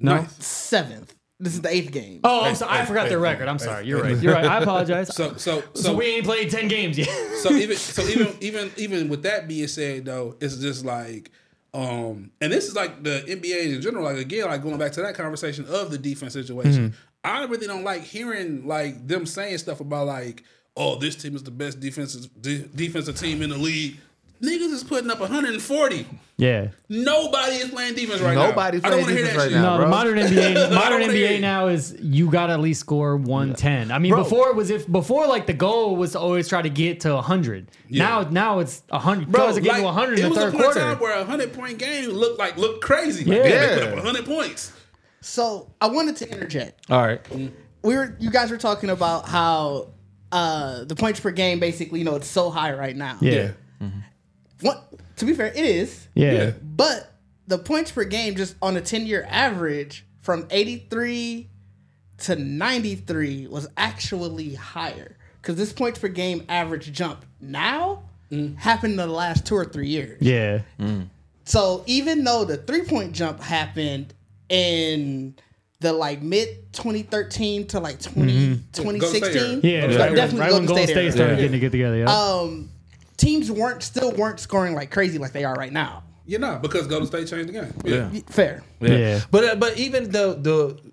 no. seventh. This is the eighth game. Oh, I'm Hey, sorry. I forgot hey, their record. I'm hey, sorry. You're right. You're right. I apologize. So so so, So we ain't played ten games yet. so even so even even even with that being said though, it's just like um and this is like the NBA in general, like again, like going back to that conversation of the defense situation. I really don't like hearing like them saying stuff about like, oh, this team is the best defensive de- defensive team in the league. Niggas is putting up 140. yeah. Nobody is playing defense right now. Nobody's I don't playing wanna hear defense that right shit. now. No, bro. the modern *laughs* NBA, modern NBA now is you got to at least score 110. I mean, Bro. before it was if before like the goal was to always try to get to 100. Yeah. Now now it's 100. Bro, it's are getting to 100 it in the was third a point in quarter. time where a hundred point game looked like looked crazy. Like, Yeah. yeah, they put up hundred points. So I wanted to interject. All right. We were, you guys were talking about how uh, the points per game, basically, you know, it's so high right now. yeah. What? To be fair, it is. yeah. Yeah. But the points per game, just on a 10 year average from 83 to 93, was actually higher. Because this points per game average jump now happened in the last two or three years. Yeah. So even though the three point jump happened in the like mid 2013 to like mm-hmm. 20, 2016, State Yeah. Yeah. Right, definitely right when Golden Golden State State started Yeah. getting to get together. Yeah. um, teams weren't still weren't scoring like crazy like they are right now. You're not because Golden State changed the game. Yeah. Fair. Yeah. Yeah. But uh, but even the the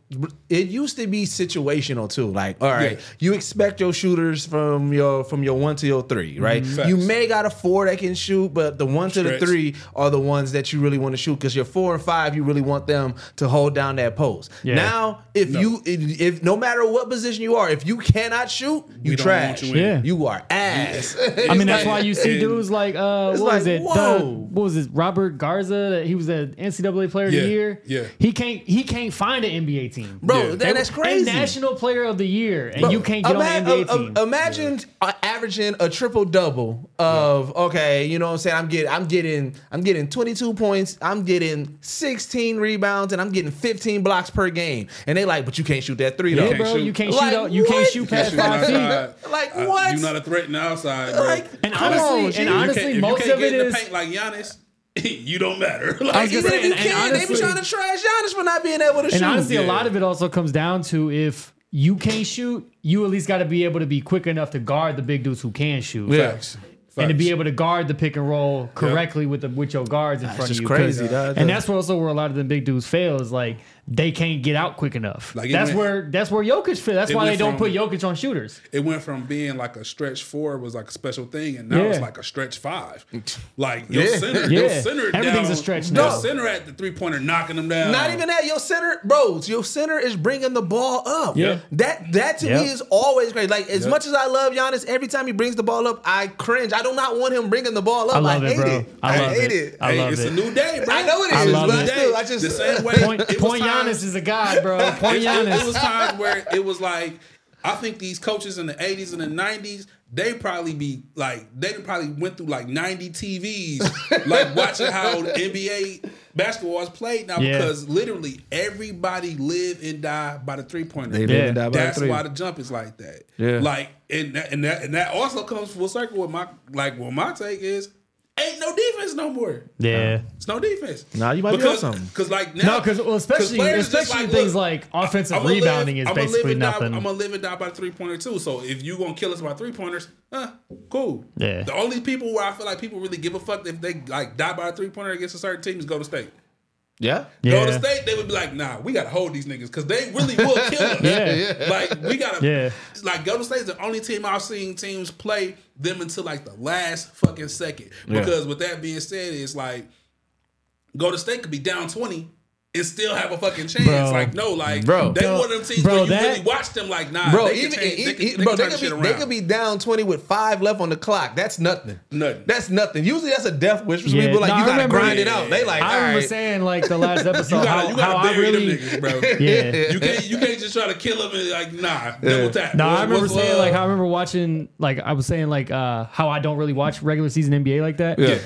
it used to be situational too. Like, all right, Yeah. you expect your shooters from your from your one to your three, right? Facts. You may got a four that can shoot, but the one to the three are the ones that you really want to shoot because your four and five, you really want them to hold down that post. Yeah. Now, if No. you if, if no matter what position you are, if you cannot shoot, you We don't trash. want you. Yeah. You are ass. I mean, that's like- *laughs* why you see dudes like uh, It's what was like, it? The, what was it? Robert Garza. that He was the NCAA Player of the Year. yeah. He can't. He can't find an NBA team. Bro, Yeah. that- that's crazy. And National Player of the Year, and Bro, you can't get ima- on the NBA uh, team. uh, imagine uh, averaging a triple double of okay, you know what I'm saying? I'm getting I'm getting I'm getting 22 points, I'm getting 16 rebounds, and I'm getting 15 blocks per game. And they like, but you can't shoot that three yeah, though. bro, shoot. you can't Like, shoot. out- You can't what? shoot You past Shoot five feet. outside. *laughs* Like, what? You're not a threat in the outside, bro. Like, And honestly- on, and honestly, most of get it in the paint like Giannis. *laughs* you don't matter. *laughs* I Like, was Even gonna if you and- and can, they be trying to trash Giannis for not being able to shoot. And honestly, a lot of it also comes down to if you can't shoot, you at least got to be able to be quick enough to guard the big dudes who can shoot. Yeah. Facts. And to be able to guard the pick and roll correctly with the with your guards in front of just you. crazy, 'cause- dog. And that's also where a lot of the big dudes fail is like they can't get out quick enough. Like, that's went- where that's where Jokic fit. That's why they went don't from- put Jokic on shooters. it went from being like a stretch four was like a special thing, and now it's like a stretch five. *laughs* Like your Yeah. center, *laughs* your center Everything's down, a stretch Your now. center at the three pointer knocking them down. Not even that. Your center, bro. Your center is bringing the ball up. Yeah. That that to Yep. me is always great. Like as Yep. much as I love Giannis, every time he brings the ball up, I cringe. I do not want him bringing the ball up. I love hate it, bro. it. I love hate it. it. I Hey, love it's it. a new day, bro. I know it is, I love but it. still, I just the same *laughs* way. Point, it was point times- Giannis is a god, bro. Point It, it was times where it was like I think these coaches in the 80s and the 90s, they probably be like they probably went through like 90 TVs, like watching how NBA basketball is played now Yeah. because literally everybody live and die by the three pointer. They Yeah. and die by That's three. why the jump is like that. Yeah. Like and that, and that and that also comes full circle with my like what my take is ain't no defense no more. Yeah. It's no defense. Nah, you might be on because, something. Because like now, No, because well, especially players especially like, things look, like offensive I'ma rebounding live, is I'ma live basically and die- nothing. I'm gonna live and die by three pointer too. So if you gonna kill us by three pointers, huh, cool. Yeah. The only people where I feel like people really give a fuck if they like die by a three pointer against a certain team is Golden State. Yeah. Go to state, they would be like, nah, we gotta hold these niggas because they really will kill *laughs* them. Yeah. Like we gotta Yeah. like Golden State's the only team I've seen teams play them until like the last fucking second. Yeah. Because with that being said, it's like Golden State could be down 20 and still have a fucking chance. Bro. like, no, like Bro. they Bro, one of them teams bro, where you that- really watch them like, nah, Bro, they can even change, they they bro, they could be they could be down twenty with five left on the clock. That's nothing. Nothing. That's nothing. Usually that's a death wish for Yeah. people. Like No, you gotta remember- grind it out. They like, I all remember right. saying like the last *laughs* episode you gotta, how, you gotta how I bury really them niggas, bro. *laughs* yeah. You can't you can't just try to kill them and like nah double tap. No, I remember saying like I remember watching like I was saying like uh how I don't really watch regular season NBA like that. Yeah.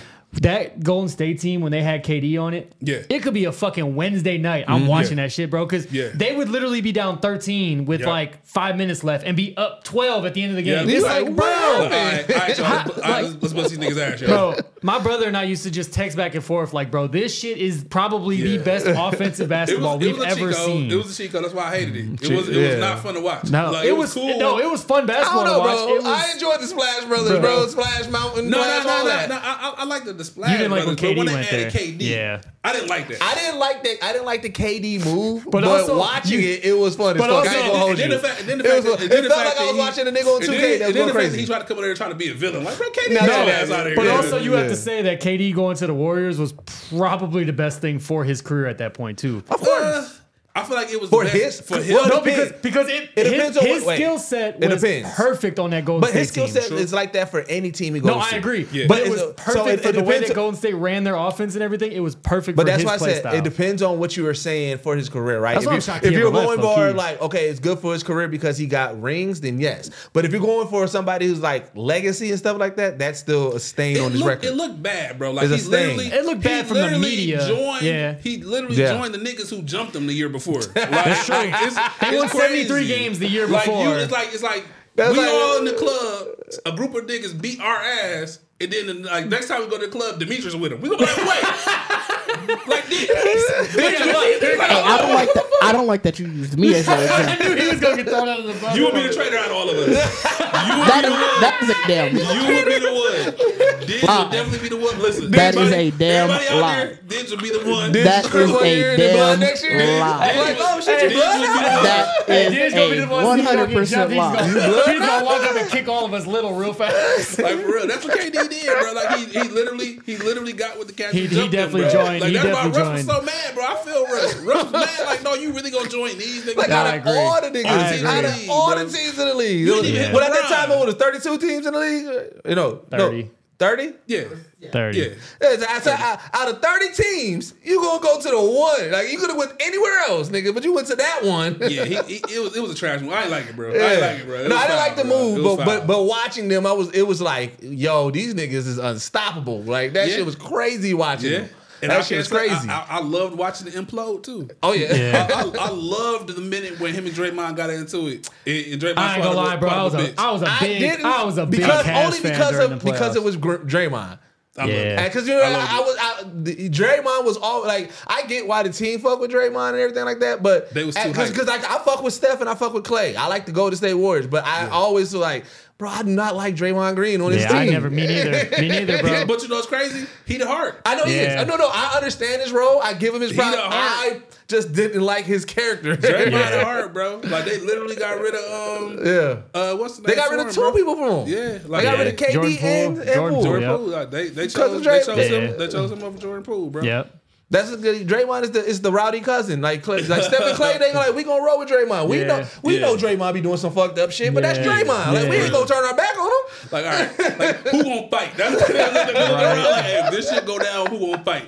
That Golden State team when they had KD on it, Yeah. It could be a fucking Wednesday night. I'm mm-hmm. watching that shit, bro, because Yeah. they would literally be down 13 with Yeah. like five minutes left and be up 12 at the end of the game. we It's like, like, bro, all bro, right, all right, *laughs* y'all, let's, all right, let's, let's bust these niggas ass, bro, my brother and I used to just text back and forth like, bro, this shit is probably Yeah. the best offensive *laughs* basketball we've ever Chico. seen. It was a Chico. That's why I hated it. It was it yeah. was not fun to watch. no, Like, it, was, cool. no, it was fun basketball. I basketball don't know, to watch. bro. Was, I enjoyed the Splash Brothers, bro. Bro. Splash Mountain, No, no, no, no, that. no. I, I, I like the, the splash. You didn't like when brothers, but KD they went there. KD. Yeah. I didn't like that. I didn't like that. I didn't like the KD move, but, But also, watching you- it, it was fun. as but fuck. also- I ain't gonna hold and then the fact, and then the It fact, was- that- it felt like I was he- watching a nigga on and 2K then- that was and then going the fact crazy. He tried to come over there trying to be a villain. Like, bro, KD, No, get no, your no, ass out of here. But also, you have to say that KD going to the Warriors was probably the best thing for his career at that point too. Of course. I feel like it was For the his- best, for him. well, No, because because it, It his, depends on his what- skill set It depends. perfect on that Golden But State his skill set is like that for any team he goes No, to. I agree. Yeah. But But it was it's- perfect so it- for it the way that Golden State ran their offense and everything. It was perfect But for that's his why I said style. it depends on what you were saying for his career, right? That's if why I'm you, shocked if he you're going for like, okay, it's good for his career because he got rings, then yes. But if you're going for somebody who's like legacy and stuff like that, that's still a stain It on his looked, record. it looked bad, bro. Like It's he literally, It looked bad from the media. Joined, Yeah. he literally joined the niggas who jumped him the year before. *laughs* Like, That's true. They won 73 games the year Like before. you, it's like it's like That's we like- all in the club. A group of niggas beat our ass. And then, like next time we go to the club, Demetrius with him. We gonna be like, wait, like this. Hey, I don't like that. I don't like that you used me as an *laughs* I example. knew he was gonna get thrown out of the bus. You would be the traitor out of all of us. You would That be the one. that is a damn. You would be the one. Diggs Lie. would definitely be the one. Listen, That is a damn lie. there, Diggs would be the one. That Chris is one year a and then blood damn lie. Like, oh shit, Hey, blood Diggs would be out? the That He's is gonna be the a one one he's gonna hundred get percent lie. he's gonna walk up and kick all of us little real fast. Like for real, that's what KD did, bro. Like he, he literally, he literally got with the cats. He- he definitely bro. joined. Like He that's why definitely Russ was so mad, bro. I feel Russ. Russ was mad. Like, no, you really gonna join these niggas? Like I out of all the niggas, I out of all the teams in the league. You didn't Well, at that time, LeBron. it was 32 teams in the league. You know, 30. No, 30? yeah, Thirty. yeah. Yeah, so I said, out- out of 30 teams, you gonna go to the one. Like you could have went anywhere else, nigga, but you went to that one. Yeah, he, he, it was it was a trash move. I ain't like it, bro. I Yeah. ain't like it, bro. It no, I didn't foul, like the bro. Move, but, but but watching them, I was it was like, yo, these niggas is unstoppable. Like that Yeah. shit was crazy watching yeah. them. And that shit was crazy. I, I, I loved watching the implode too. oh yeah. Yeah. I, I, I loved the minute when him and Draymond got into it. And, and Draymond I ain't gonna lie, bro. I was him a, I was a I big, didn't I was a big because only because during of the because it was Gr- Draymond. I Yeah. Because you know, I I, I was I, the, Draymond was all like I get why the team fuck with Draymond and everything like that, but They was too because hyped. like I fuck with Steph and I fuck with Clay. I like the Golden State Warriors, but I always like, bro, I do not like Draymond Green on his Yeah, team. I never. Me neither. *laughs* Me neither, bro. But you know what's crazy? He the heart. I know he Yeah. is. No, no, I understand his role. I give him his He props. the heart. I just didn't like his character. Draymond Yeah. the heart, bro. Like they literally got rid of um yeah. uh what's the name? They got rid of two bro? people from him. Yeah, like they got yeah. rid of KD Jordan Poole, and, and Jordan Poole. Jordan Yep. Poole. Like, they they chose, Dray- they chose Yeah. him. They chose him over Jordan Poole, bro. Yep. That's a good. Draymond is the is the rowdy cousin. Like Clay, like Steph and Clay, they like we gonna roll with Draymond. We Yeah. know we Yeah. know Draymond be doing some fucked up shit, but that's Yeah. Draymond. Like we ain't gonna turn our back on him. Like, all right, like who gonna fight? That's that's the middle. Like, if this shit go down, who gonna fight?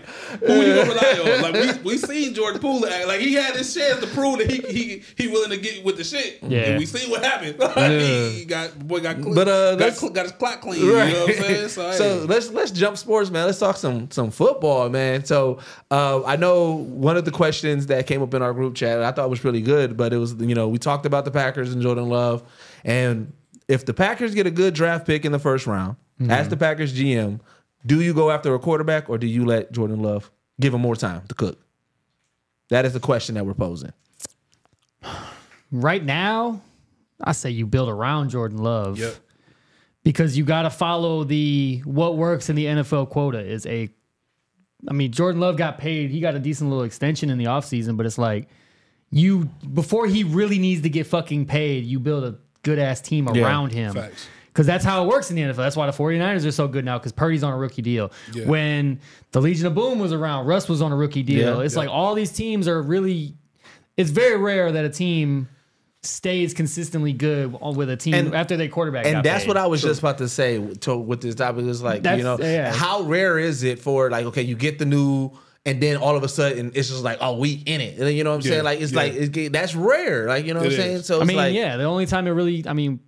Who you gonna rely on? Like we we seen Jordan Poole act like he had his chance to prove that he he he willing to get with the shit. Yeah. and we seen what happened. *laughs* he got boy got clean, But, uh, got, cl- got his clock clean. You know what I'm saying? *laughs* So, hey. let's let's jump sports, man. Let's talk some some football, man. So uh, I know one of the questions that came up in our group chat I thought was really good, but it was you know we talked about the Packers and Jordan Love, and if the Packers get a good draft pick in the first round, Mm-hmm. as the Packers GM, do you go after a quarterback or do you let Jordan Love give him more time to cook? That is the question that we're posing. *sighs* Right now, I say you build around Jordan Love. Yep. because you got to follow the what works in the NFL quota is a I mean Jordan Love got paid he got a decent little extension in the offseason but it's like you before he really needs to get fucking paid you build a good ass team Yeah, around him facts. because that's how it works in the NFL that's why the 49ers are so good now because Purdy's on a rookie deal Yeah. when the Legion of Boom was around Russ was on a rookie deal Yeah. it's Yeah. like all these teams are really it's very rare that a team stays consistently good with a team And- after their quarterback and got that's paid. what I was just about to say to, with this topic is like That's- you know yeah. how rare is it for like okay you get the new and then all of a sudden it's just like oh we in it you know what I'm Yeah, saying like it's yeah. like it's, that's rare like you know what I'm It saying is. so I mean, like yeah, the only time it really, I mean,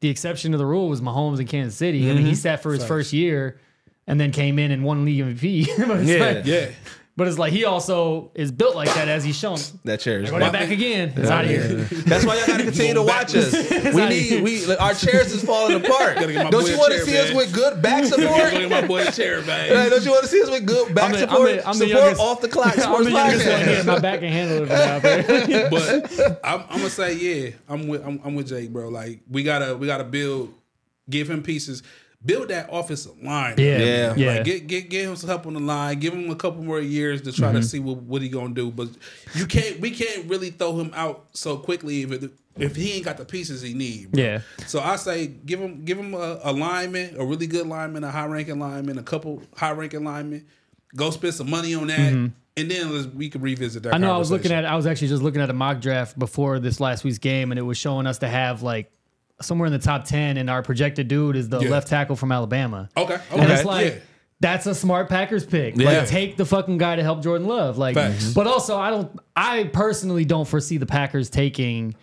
the exception to the rule was Mahomes in Kansas City. I mean, he mm-hmm. sat for his first year and then came in and won league MVP. *laughs* Yeah. like, yeah. But it's like he also is built like that as he's shown. that chair is Go back again. It's out of here. *laughs* that's why y'all gotta continue to watch us *laughs* we need here. we like, our chairs is falling apart Gotta get my don't boy you a want to chair, see us man. with good back *laughs* Look support at my boy chair, man. Hey, don't you want to see us with good back I'm the- I'm support the- I'm the support youngest- off the clock I'm sports the youngest one here. podcast My back can handle it for now, bro. but I'm, I'm gonna say yeah. I'm with I'm, I'm with Jake, bro. Like we gotta we gotta build, give him pieces, build that offensive line. Yeah. Yeah. Yeah. Like get get get him some help on the line. Give him a couple more years to try to mm-hmm. see what, what he gonna do. But you can't we can't really throw him out so quickly if it, if he ain't got the pieces he need. bro. Yeah. So I say give him give him a, a lineman, a really good lineman, a high ranking lineman, a couple high ranking linemen. Go spend some money on that, mm-hmm. and then we can revisit that. I know I was looking at I was actually just looking at a mock draft before this last week's game and it was showing us to have like somewhere in the top 10 and our projected dude is the Yeah. left tackle from Alabama. Okay, okay, And it's like yeah. that's a smart Packers pick. Like take the fucking guy to help Jordan Love. Like Facts. Mm-hmm. but also I don't I personally don't foresee the Packers taking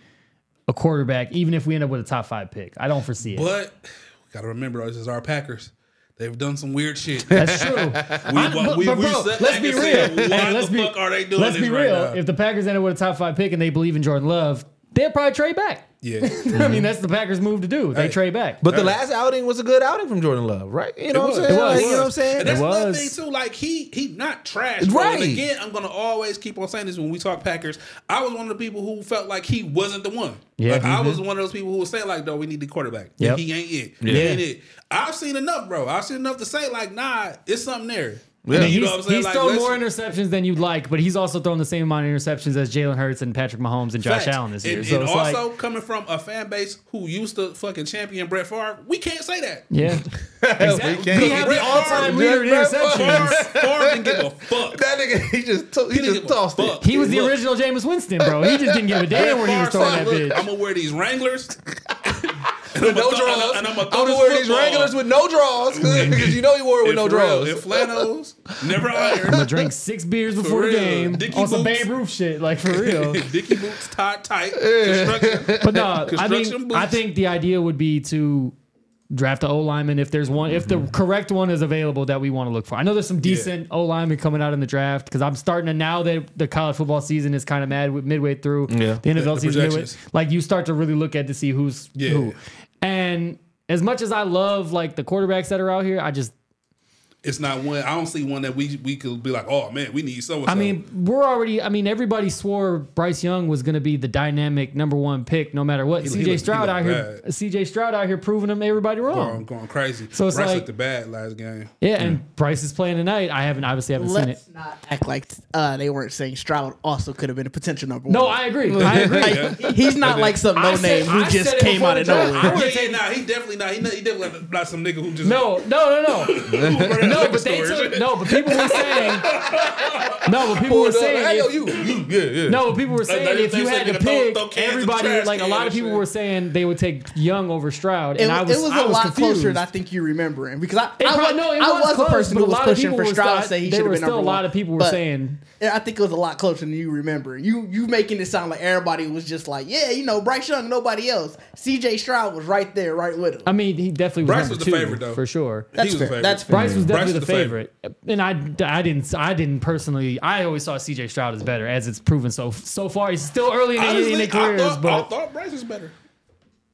a quarterback even if we end up with a top 5 pick. I don't foresee it. But we gotta remember, this is our Packers. They've done some weird shit. That's true. *laughs* We, but, we, but we bro, let's be real. said, Why Hey, let's the be, fuck are they doing let's be right real. now? If the Packers ended with a top 5 pick and they believe in Jordan Love, they'll probably trade back. yeah, *laughs* I mean, mm-hmm. that's the Packers' move to do. They Hey. trade back. but the last outing was a good outing from Jordan Love right you know what I'm was. saying It was. Like, you know what I'm saying And that's It another was. thing too. Like he he not trash. Bro. Right. And again, I'm gonna always keep on saying this when we talk Packers. I was one of the people who felt like he wasn't the one. Yeah. Like I mm-hmm. was one of those people who would say like, "No, we need the quarterback. Yep. He ain't it. Yeah. He ain't it." I've seen enough, bro. I've seen enough to say like, "Nah, it's something there." Yeah. I mean, You he's, know what I'm he's Like, thrown more interceptions than you'd like, but he's also thrown the same amount of interceptions as Jalen Hurts and Patrick Mahomes and Josh Facts. Allen this year. And, so and it's also like, coming from a fan base who used to fucking champion Brett Favre, we can't say that. yeah, *laughs* exactly. can't. We have the Brett all-time leader in Brett Favre- interceptions. Favre didn't give a *laughs* fuck. that nigga he just to- he He just tossed it. He was the Look, original Jameis Winston, bro. He just didn't give a *laughs* damn when he was throwing that bitch. I'm gonna wear these Wranglers. With no throw- draws. and I'm I'ma throw wear these football. Wranglers with no draws *laughs* because you know he wore it with no And real, draws. And flannels, *laughs* never I'm ironed. gonna drink six beers before the game Dickie on some. Babe Ruth shit, like for real. *laughs* Dicky boots tied tight. Construction. But no, I Construction mean, boots. I think the idea would be to draft a O lineman if there's one, if the mm-hmm. correct one is available that we want to look for. I know there's some decent O linemen coming out in the draft because I'm starting to now that the college football season is kind of mad with midway through Yeah. the NFL the season. Midway, projections. like you start to really look at to see who's Yeah. who, and as much as I love like the quarterbacks that are out here, I just it's not one. I don't see one that we we could be like, oh man, we need so. I mean, we're already. I mean, everybody swore Bryce Young was going to be the dynamic number one pick, no matter what. he CJ look- Stroud he look out here. bad. CJ Stroud out here proving them everybody wrong. going, going crazy. So it's Bryce like- looked the bad last game. Yeah, and Bryce is playing tonight. I haven't obviously haven't seen it. Let's not act like uh, they weren't saying Stroud also could have been a potential number one. No, I agree. *laughs* I agree. Like, he's not like some no said- name who I just came out of nowhere. I Yeah, would've yeah, nah, he definitely not. He, he definitely not some nigga who just No, no, no, no, *laughs* no. But they took no. But people were saying no. But people were saying Hey, yo, if- you, you, yeah, yeah. no. But people were saying they- if you had to they could throw- pick throw cans in the everybody, like a lot of people shit. were saying they would take Young over Stroud, It, and I was it was I a was lot confused. closer than I think you remembering because I, It I, prob- was, no, it I was was the close, person who was pushing for Stroud to say he should have were been still a lot of people were saying- I think it was a lot closer than you remember. You you making it sound like everybody was just like, yeah, you know, Bryce Young, nobody else. C.J. Stroud was right there, right with him. I mean, he definitely was Bryce number was the two favorite, though. for sure. That's was the fair. favorite. That's fair. Bryce was definitely Bryce the favorite. and I, I didn't I didn't personally I always saw C.J. Stroud as better as it's proven so so far. He's still early in, Honestly, in their careers, I, thought, I thought Bryce was better.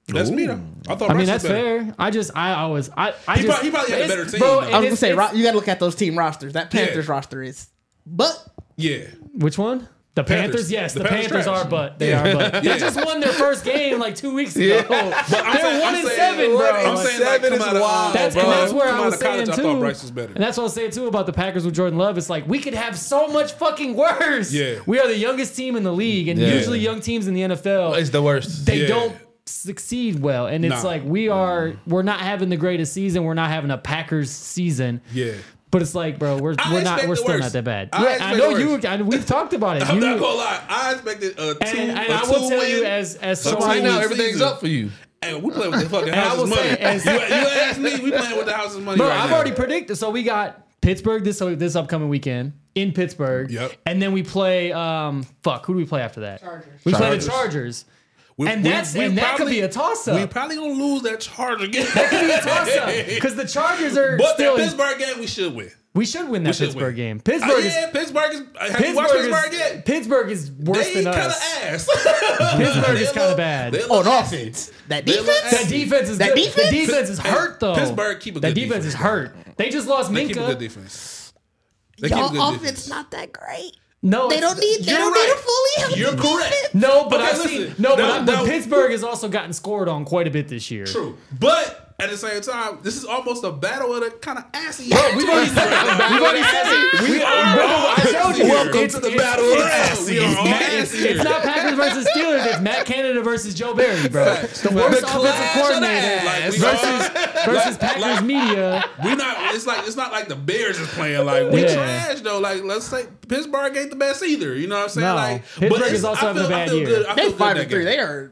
That's me though. I thought. I mean that's fair. I just I always I I He just prob- he probably had a better team, Bro, I was gonna say ro- you got to look at those team rosters. That Yeah. Panthers roster is, but Yeah. which one? The Panthers, Panthers. yes, The the, Panthers Panthers, are, but *laughs* they Yeah. are, but Yeah. they just won their first game like two weeks ago. But I'm They're saying- one I'm and seven, bro. I'm saying like, seven come is out of, wild, That's, bro. and that's where Come I out was of college, saying I too. thought Bryce was better. And that's what I was saying too about the Packers with Jordan Love. It's like we could have so much fucking worse. Yeah. we are the youngest team in the league, and Yeah. usually young teams in the NFL It's the worst. they Yeah. don't succeed well. And it's Nah. like we are we're not having the greatest season. We're not having a Packers season. Yeah. But it's like, bro, we're I we're not we're still worst. not that bad. I yeah, I know you. worst. I, we've talked about it. *laughs* I'm You- not gonna lie. I expected a two. and, and a I will two tell you as as So someone Right now, Season. everything's up for you. Hey, we playing with the fucking house's money. as- you, you asked me, we playing with the house's money Bro, right I've now. already predicted. So we got Pittsburgh this this upcoming weekend in Pittsburgh. Yep. And then we play um fuck, who do we play after that? Chargers. We play the Chargers. We- and that's we and that could be a toss up. We're probably gonna lose that Charger game. That could be a toss up because *laughs* the Chargers are But still. that Pittsburgh game, we should win. we should win that should Pittsburgh win. game. Uh, Pittsburgh is Pittsburgh is. Have you Pittsburgh watched Pittsburgh is, yet? Pittsburgh is worse They than kind of us. ass. *laughs* Pittsburgh is kind of bad. they on offense, that defense. That defense is That good. defense? The defense is hurt though. Pittsburgh keep a That good defense is defense. hurt. They just lost They keep a good defense. They keep a Y'all good offense defense. not that great. No, They don't need. They You're don't right. need a fully healthy You're correct. No, but Okay, I've seen listen. no, but, Now- I- but now- Pittsburgh has also gotten scored on quite a bit this year. True, but at the same time, this is almost a battle of the kind of assy. Bro, we've already said it. We've already said it. We We are bro, I showed you. Welcome here. to the It's- battle of the it's- We are assy It's here. not Packers versus Steelers. It's Matt Canada versus Joe Barry, bro. Facts. The worst The offensive clash of coordinator Like, we versus are- versus like- Packers like- media. We not. It's like it's not like the Bears is playing. Like we Yeah. trash though. Like let's say Pittsburgh ain't the best either. You know what I'm saying? No. like Pittsburgh it's- is also I having a feel- I bad year. Good. They feel good five and three. game. They are.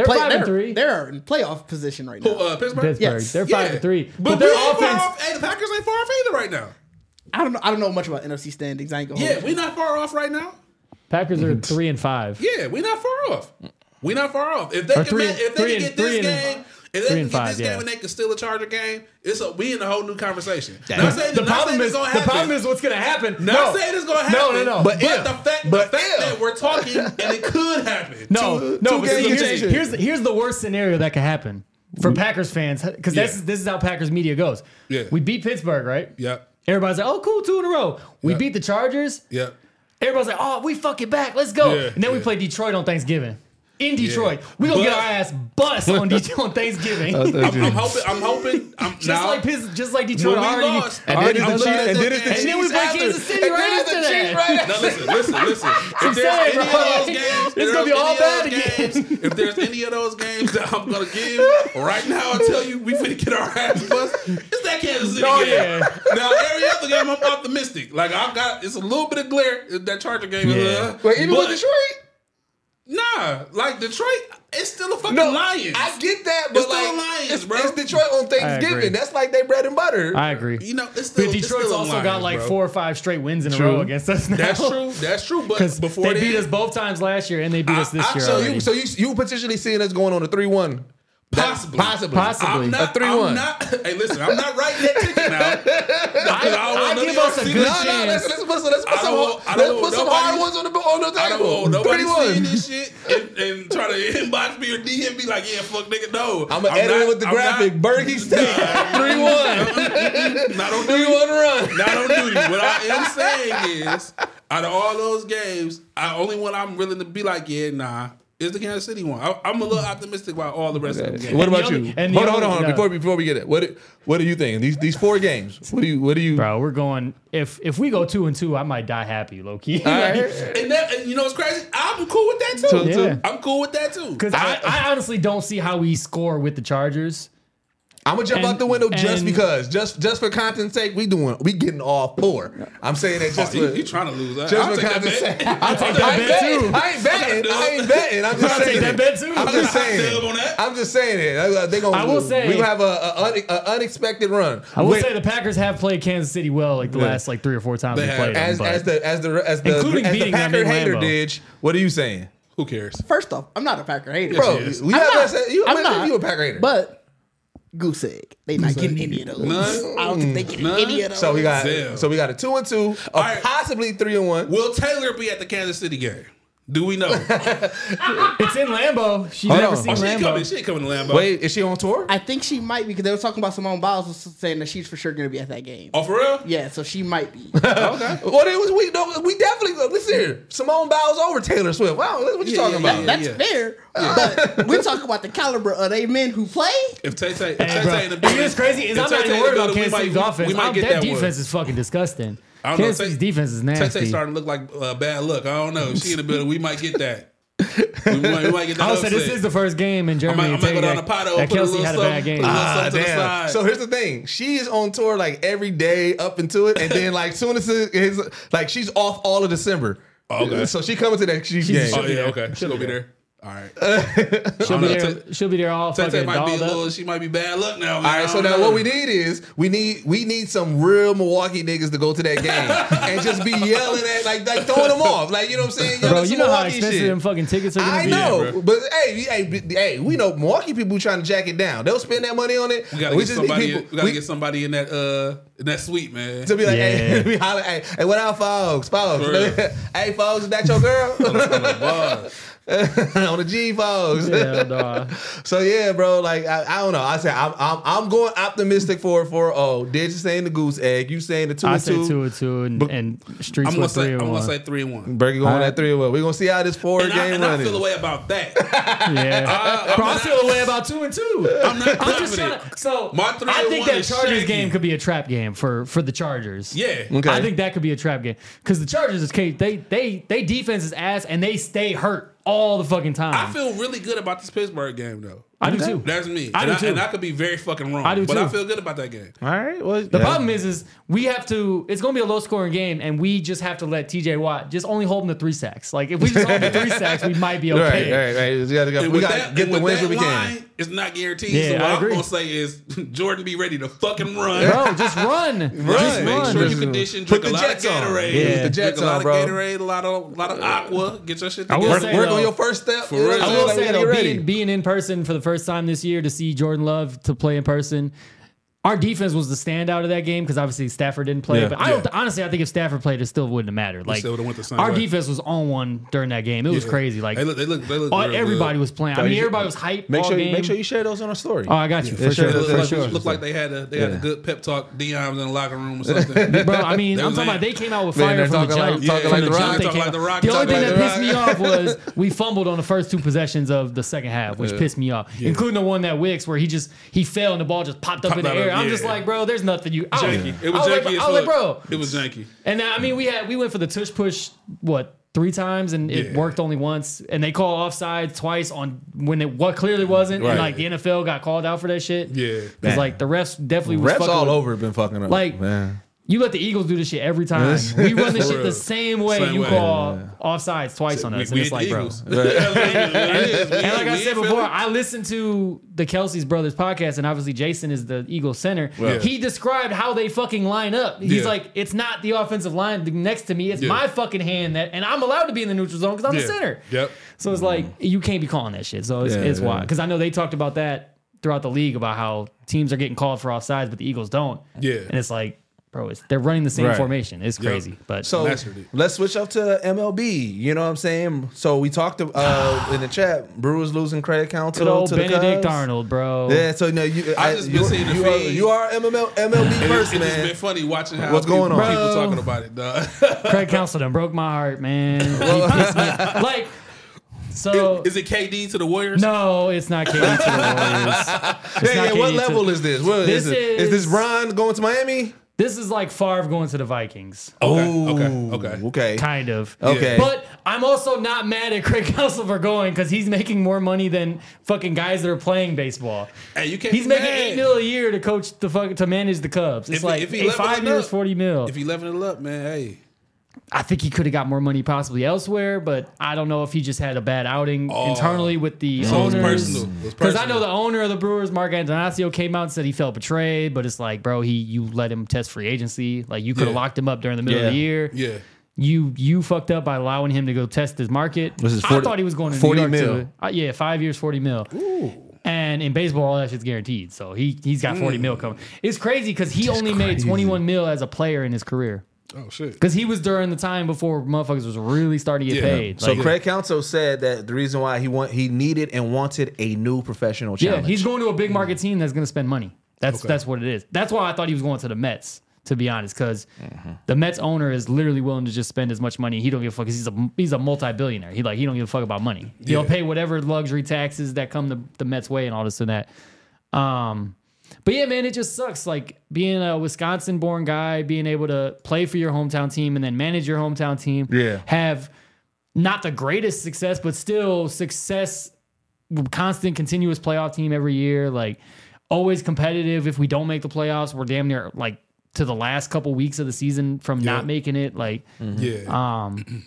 They're Play, five they're, and three. They're in playoff position right now. Uh, Pittsburgh. Pittsburgh. Yes. They're five and three. But, But, we their ain't far offense. off. Hey, the Packers ain't far off either right now. I don't know. I don't know much about NFC standings. I ain't gonna. Yeah, hold we not far off right now. Packers are *laughs* three and five. Yeah, we're not far off. We're not far off. If they Or can, three- ma- if they can get this three and- game, they three and get five, this yeah. game and they can steal a Charger game, it's a we in a whole new conversation. Not saying, The not problem saying is gonna the problem is what's gonna happen. Not no. saying it's gonna happen. No, no, no. But, But if. the fact, But the fact if. that we're talking and it could happen. No, Two- no. two but game here's, here's here's the worst scenario that could happen for Packers fans because Yeah. this is this is how Packers media goes. Yeah. We beat Pittsburgh, right? Yep. Everybody's like, "Oh, cool, two in a row." We Yeah. beat the Chargers. Yep. Everybody's like, "Oh, we fucking back. Let's go." Yeah, and then we play Detroit on Thanksgiving. In Detroit, we gonna get our ass bust on *laughs* Detroit on Thanksgiving. I'm, I'm hoping. I'm hoping. I'm just now, like Piz- just like Detroit when we already. lost, And already then I'm it's the done Chiefs- and then it's the games. And then we Chiefs play after. Kansas City And right then after that. right No, listen, listen, listen. *laughs* If there's saying, any bro, of those *laughs* games, it's if gonna be there's all any of bad those again. games- If there's any of those games that I'm gonna give right now, I'll tell you we finna get our ass bust. It's that Kansas City Oh, game. yeah. Now every other game, I'm optimistic. Like I got, it's a little bit of glare. That Charger game. is, Yeah. uh, Wait, even but- with Detroit? Nah, like Detroit, it's still a fucking No, Lions. I get that, but It's still like, Lions, it's, bro. it's Detroit on. Thanksgiving. That's like they bread and butter. I agree. you know, it's still. But it's Detroit's still also Lions, got like bro. four or five straight wins in a row against us now. That's true. That's true. But Because before they beat us both times last year and they beat us this I- year so so already. you, so you, you potentially seeing us going on a three-one Possibly. Possibly. Possibly. I'm A 3-1. I'm not, hey, listen, I'm not writing that ticket now. *laughs* Because I want give us a good this. No, no, chance. let's, let's, put some- let's put some, don't want- I let's don't put some nobody- hard ones on the on the I don't table. want nobody seeing this shit and, and try to inbox me or DM me like, yeah, fuck nigga, no. I'm gonna edit it not- with the I'm graphic. Not, Burgie *laughs* 3 1. not on 3 1 run. Not on duty. What I am saying is, out of all those games, I only one I'm willing to be like, yeah, nah, is the Kansas City one. I, I'm a little optimistic about all the rest of the games. What And the about only- you? and the Hold on, hold on, hold on. no. Before before we get it, what what are you thinking? These these four games. What do you what do you? Bro, we're going. If if we go two and two, I might die happy, low key. All right. *laughs* And, that, and you know what's crazy? I'm cool with that too. Two, two. Yeah. I'm cool with that too. Because I, I honestly don't see how we score with the Chargers. I'm gonna jump And- out the window just because, just just for content's sake, we doing we getting all four. I'm saying that just Oh, you, for, you trying to lose? I, just I'll for content's sake. I'll take I that ain't bet too. I ain't betting. I ain't betting. I'm just I'll saying take that bet too. I'm just saying dub it. on that. I'm just saying it. They gonna. I will say- we gonna have a, a, a unexpected run. I will With- say the Packers have played Kansas City well like the Yeah. last like three or four times They we have. played them. as but- as the as the as the Including as the beating them Packer in hater Lambeau. did. What are you saying, Who cares? First off, I'm not a Packer hater. bro? she. We I'm have not. that. You, I'm not. you a Packer hater? But goose egg. They not getting any of those. None? I don't think they getting None? any of those. so we got Zell. so we got a two and two, a All right. possibly three and one. Will Taylor be at the Kansas City game? Do we know? *laughs* it's in Lambeau. She's Hold never on. seen oh, she ain't Lambeau. coming. She ain't coming to Lambeau. Wait, is she on tour? I think she might be because they were talking about Simone Biles was saying that she's for sure going to be at that game. Oh, for real? Yeah, so she might be. *laughs* Okay. Well, it was we. No, we definitely uh, listen here. Simone Biles over Taylor Swift. Wow, that's what you Yeah, talking yeah, about? yeah, That's yeah. fair. But *laughs* we're talking about the caliber of they men who play. If Tay Tay, if Tay. Tay in the You building, know crazy is if I'm not Tay-Tay even in the worried about building, we Kansas might- City's we- offense. We might get that that defense one. is fucking disgusting. I don't know. Kansas City's defense is Tay Tay nasty. starting to look like uh, bad look. I don't know. If she in the building, we might get that. We might, we might get that. I would say this is the first game in I Germany. might, I to might tell go you down that, the potto that and put a Kelce little had a bad game. a Ah, to the damn. side. So here's the thing: she is on tour like every day up into it, and then like soon as it is like she's off all of December. Oh, okay. So she coming to that Chiefs She's- game. oh be yeah, there. okay. She'll be there. All right. *laughs* She'll be there. She'll be there all Tay Tay fucking might be a little. up. She might be bad luck now. All right, so now what we need is we need we need some real Milwaukee niggas to go to that game *laughs* and just be yelling at like like throwing them off, like you know what I'm saying? Yelling Bro, you know how Milwaukee expensive shit. them fucking tickets are gonna I be. know, bro. but hey, hey, hey, we know Milwaukee people trying to jack it down. They'll spend that money on it. We gotta We get just somebody. people- we gotta we- get somebody in that uh in that suite, man. to be like, Yeah. hey, *laughs* we holler, hey, hey, what up, folks? Folks, hey, folks, is that your girl? Wow. *laughs* on the G, folks. Yeah, dog. *laughs* So yeah, bro. Like I, I don't know. I say I'm, I'm I'm going optimistic for for oh, did you saying the goose egg? You saying the two I and say two? two and two, and, But- and Streetz I'm gonna say. three I'm and gonna one. say three and one. Burgie going Alright. at three and one. We're gonna see how this four And, I, game and I running. feel a way about that. *laughs* Yeah, uh, I- bro, I I'm feel a way about two and two. I'm not I'm just trying to. So My three I think that Chargers shaky. game could be a trap game for for the Chargers. Yeah. Okay. I think that could be a trap game because the Chargers is Kate. They they they defense is ass and they stay hurt all the fucking time. I feel really good about this Pittsburgh game though. I do too. That's me. I and, do I, too. and I could be very fucking wrong. I do but too. I feel good about that game. All right. Well, The problem is, is we have to. It's going to be a low scoring game, and we just have to let T.J. Watt just only hold him to three sacks. Like if we just hold him to three *laughs* sacks, we might be Right, okay. right, right. We gotta, go- And we gotta get the wins that we line, can. it's not guaranteed. Yeah, so what I I'm gonna say is *laughs* Jordan be ready to fucking run. Bro, just run. *laughs* Just Just make run. sure you Just- condition, put drink a the lot Jets of on. Gatorade. Yeah. Put the Jets drink a lot on, of. Gatorade, a lot of lot of aqua. Get your shit together. Work, work on your first step. For you know real. what I'm I saying? will say though, gotta get ready. being, being in person for the first time this year to see Jordan Love to play in person. Our defense was the standout of that game because obviously Stafford didn't play. Yeah. But I don't honestly, I think if Stafford played, it still wouldn't have mattered. Like still went the same our way. defense was on one during that game. It was crazy. Like they look, they look, they look all- everybody good. was playing. I mean, everybody was hyped. Make sure, you, game. make sure you share those on our story. Oh, I got you Yeah, for sure. sure. They look, For like, sure. look like they had a they had a good pep talk. Dion's in the locker room or *laughs* something. Bro, I mean, I'm was talking about they came out with fire they're from the talking jump. talking like the The jump Rock. they Talking came like The out. Rock, The only thing that pissed me off was we fumbled on the first two possessions of the second half, which pissed me off, including the one that Wicks where he just he fell and the ball just popped up in the air. Of- I'm just like, bro, there's nothing you. I was, janky. It I was was janky like, as I was like, bro, It was janky. and I mean, we had we went for the tush push what three times and it Yeah. worked only once, and they call offside twice on when it what clearly wasn't, Right. and like the NFL got called out for that shit. Yeah. because Man. like the refs definitely was Refs fucking all with- over have been fucking up. Like, man. You let the Eagles do this shit every time. Yes. We run this *laughs* shit the same way. Same you way. call offsides twice on We, us, we and it's like, the bro. Eagles. *laughs* and *laughs* And like I said before, I listened to the Kelce's Brothers podcast, and obviously Jason is the Eagles center. Yeah. He described how they fucking line up. He's Yeah. like, it's not the offensive line next to me; it's Yeah. my fucking hand that, and I'm allowed to be in the neutral zone because I'm Yeah. the center. Yep. So it's like you can't be calling that shit. So it's, Yeah, it's yeah. why because I know they talked about that throughout the league about how teams are getting called for offsides, but the Eagles don't. Yeah. and it's like, bro, it's, they're running the same Right. formation. It's crazy, but So Mastered it. let's switch up to MLB. You know what I'm saying? So we talked uh, *sighs* in the chat. Brewers losing Craig Counsell good old to the Benedict Cubs. Arnold, bro. Yeah, so no, you. I just been you, seeing the you, are, feed. you are MML, MLB It, it's person, just man. been funny watching how What's people, going on? people Bro. talking about it, dog. *laughs* Craig Counsell done broke my heart, man. *laughs* He pissed me off. Like, so Is it KD to the Warriors? no, it's not KD to the Warriors. *laughs* It's Yeah, not yeah, what KD to- level is this? What This is, it? is this is- Ron going to Miami? This is like Favre going to the Vikings. Okay, Ooh, okay, okay. okay. Kind of. Okay. But I'm also not mad at Craig *laughs* Counsell for going because he's making more money than fucking guys that are playing baseball. Hey, you can't He's be making mad. eight mil a year to coach the fuck to manage the Cubs. It's If- like if he eight- five years, up- forty mil. If you leveling it up, man, hey. I think he could have got more money possibly elsewhere, but I don't know if he just had a bad outing internally with the So it's owners. personal. Because I know the owner of the Brewers, Mark Attanasio, came out and said he felt betrayed, but it's like, bro, he you let him test free agency. Like you could have Yeah. locked him up during the middle of the year. Yeah. You you fucked up by allowing him to go test his market. This is I thought he was going to 40 York mil. to uh, yeah, five years, forty mil. And in baseball, all that shit's guaranteed. So he he's got forty mil coming. It's crazy because he only made twenty one mil as a player in his career. Oh shit. Because he was during the time before motherfuckers was really starting to get Yeah. paid. So Like, Craig Counsell said that the reason why he want he needed and wanted a new professional challenge. yeah, challenge. he's going to a big market team that's going to spend money. That's Okay. that's what it is. That's why I thought he was going to the Mets. To be honest, because Mm-hmm. the Mets owner is literally willing to just spend as much money. He don't give a fuck. 'cause he's a he's a multi billionaire. He like he don't give a fuck about money. He'll Yeah. pay whatever luxury taxes that come the, the Mets way and all this and that. Um, but yeah, man, it just sucks. Like being a Wisconsin born guy, being able to play for your hometown team and then manage your hometown team. Yeah. Have not the greatest success, but still success, constant, continuous playoff team every year. Like always competitive. If we don't make the playoffs, we're damn near like to the last couple weeks of the season from not making it. Like, Yeah. um,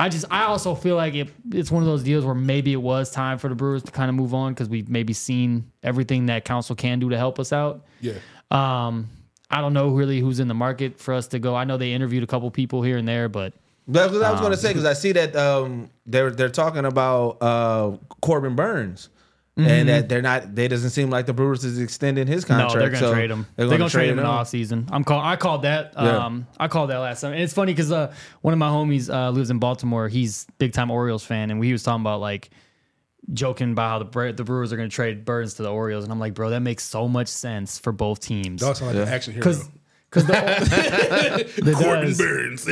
I just I also feel like it, it's one of those deals where maybe it was time for the Brewers to kind of move on because we've maybe seen everything that Counsell can do to help us out. yeah. Um, I don't know really who's in the market for us to go. I know they interviewed a couple people here and there, but That's what I was going to Um, say because I see that um, they're they're talking about uh, Corbin Burnes. And that they're not. They doesn't seem like the Brewers is extending his contract. Mm-hmm. no, they're gonna so trade him. They're They're gonna, gonna trade him in the off season. I'm call. I called that. Yeah. Um, I called that last time. And it's funny because uh, one of my homies uh, lives in Baltimore. He's big time Orioles fan, and he was talking about like joking about how the Bre- the Brewers are gonna trade Burnes to the Orioles, and I'm like, bro, that makes so much sense for both teams. Dog sound like an action hero. Because because the Gordon does. Burns.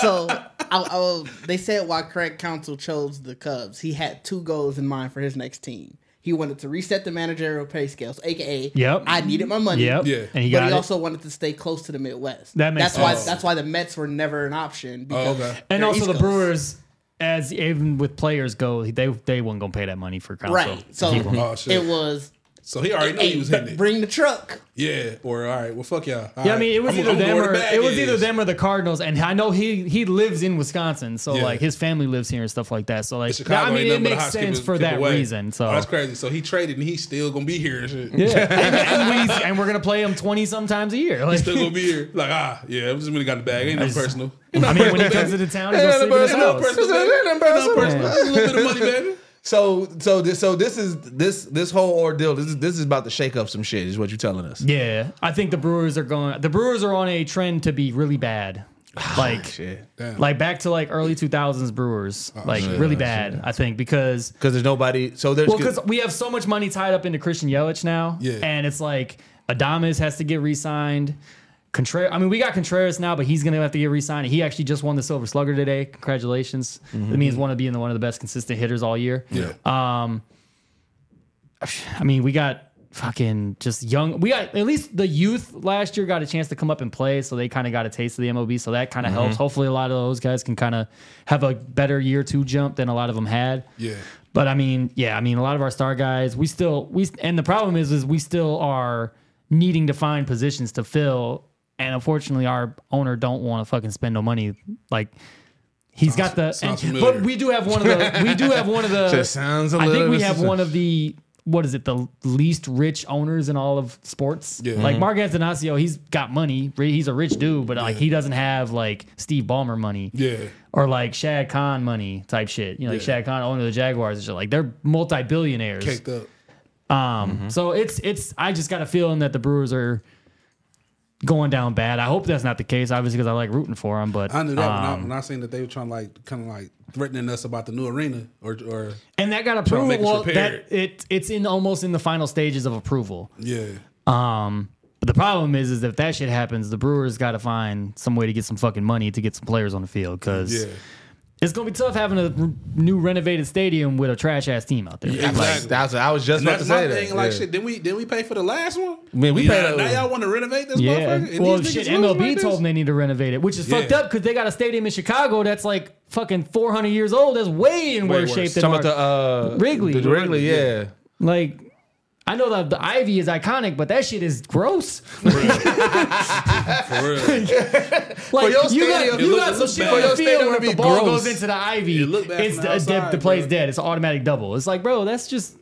So I, I they said why Craig Counsell chose the Cubs. He had two goals in mind for his next team. He wanted to reset the managerial pay scales, aka Yep. I needed my money. Yep. Yeah. And he but got he it. also wanted to stay close to the Midwest. That makes that's why sense. that's why the Mets were never an option. Oh, because okay. and also East the Coast. Brewers, as even with players go, they they weren't gonna pay that money for Counsell. right? So Oh, it was So he already knew he was hitting it. bring the truck. Yeah. Or all right. Well, fuck y'all. All Yeah, I mean, it was I'm- either I'm going them where or the it was either them or the Cardinals, and I know he he lives in Wisconsin, so Yeah. like his family lives here and stuff like that. So like, Chicago I mean, it nothing but a makes hot skip sense for skip that away. reason. So Oh, that's crazy. So he traded and he's still gonna be here and shit. yeah, *laughs* and, and, we, and we're gonna play him twenty sometimes a year. Like, Still gonna be here. Like ah, yeah. I'm just really got the bag. Ain't no just- personal. I mean, when he comes to the *laughs* town, he's gonna sleep in his Ain't no house. personal. Ain't no personal. A little bit of money, baby. So so this so this is this this whole ordeal. This is this is about to shake up some shit. Is what you're telling us? Yeah, I think the Brewers are going. The Brewers are on a trend to be really bad. *sighs* Ah, like, Shit. Like back to like early 2000s Brewers, oh, like shit. really oh, bad. I think because Because there's nobody. So there's Well, because we have so much money tied up into Christian Yelich now, Yeah. and it's like Adames has to get re-signed. Contreras, I mean, we got Contreras now, but he's gonna have to get re-signed. He actually just won the Silver Slugger today. Congratulations! That means one of being the one of the best consistent hitters all year. Yeah. Um, I mean, we got fucking just young. We got at least the youth last year got a chance to come up and play, so they kind of got a taste of the MLB. So that kind of helps. Hopefully, a lot of those guys can kind of have a better year two jump than a lot of them had. Yeah. But I mean, yeah, I mean, a lot of our star guys, we still we and the problem is, is we still are needing to find positions to fill, and unfortunately, our owner don't want to fucking spend no money. Like he's got the, and- uh, but we do have one of the, we do have one of the. *laughs* Just sounds a I think we have one of the. What is it? The least rich owners in all of sports. Yeah. Like mm-hmm. Mark Attanasio, he's got money. He's a rich dude, but like he doesn't have like Steve Ballmer money Yeah. or like Shad Khan money type shit. You know, like Yeah. Shad Khan owner of the Jaguars and shit. Like they're multi billionaires. Caked up. Um, mm-hmm. so it's it's I just got a feeling that the Brewers are going down bad. I hope that's not the case, obviously, because I like rooting for them. But I knew that when, I, um, when I seen that they were trying to like kind of like threatening us about the new arena or or and that got approved. Well, that it it's in almost in the final stages of approval. yeah. Um, but the problem is, is if that shit happens, the Brewers got to find some way to get some fucking money to get some players on the field because Yeah. It's gonna be tough having a r- new renovated stadium with a trash ass team out there. Yeah, Like, exactly. That's I was just And about that's to my say that. thing. Like yeah. shit, didn't we didn't we pay for the last one? Man, we now, paid a- now y'all want to renovate this Yeah. motherfucker? And Well, these shit, niggas losing MLB like told this? them they need to renovate it, which is Yeah. fucked up because they got a stadium in Chicago that's like fucking 400 years old. That's way in Way worse worse. shape than Talking about our- the uh, Wrigley. the Wrigley, yeah. like. I know that the ivy is iconic, but that shit is gross. For real. *laughs* Like your you got, stadium- you look- got it some look shit bad. on For the field stadium where to if the ball gross. goes into the ivy, It look bad it's from the, the the, outside, the play's bro. dead. It's automatic double. It's like, bro, that's just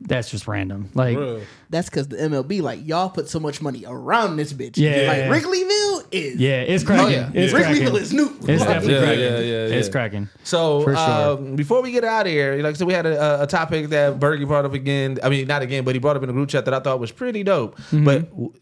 that's just random. Like, Bro. That's because the MLB, like, y'all put so much money around this bitch. Yeah. Like, Wrigleyville is. yeah, it's cracking. yeah. It's Wrigleyville cracking. is new. It's definitely Yeah, cracking. yeah, yeah, It's yeah. cracking. So sure. um, before we get out of here, like I said, we had a, a topic that Burgie brought up again. I mean, not again, but he brought up in the group chat that I thought was pretty dope. Mm-hmm. But w-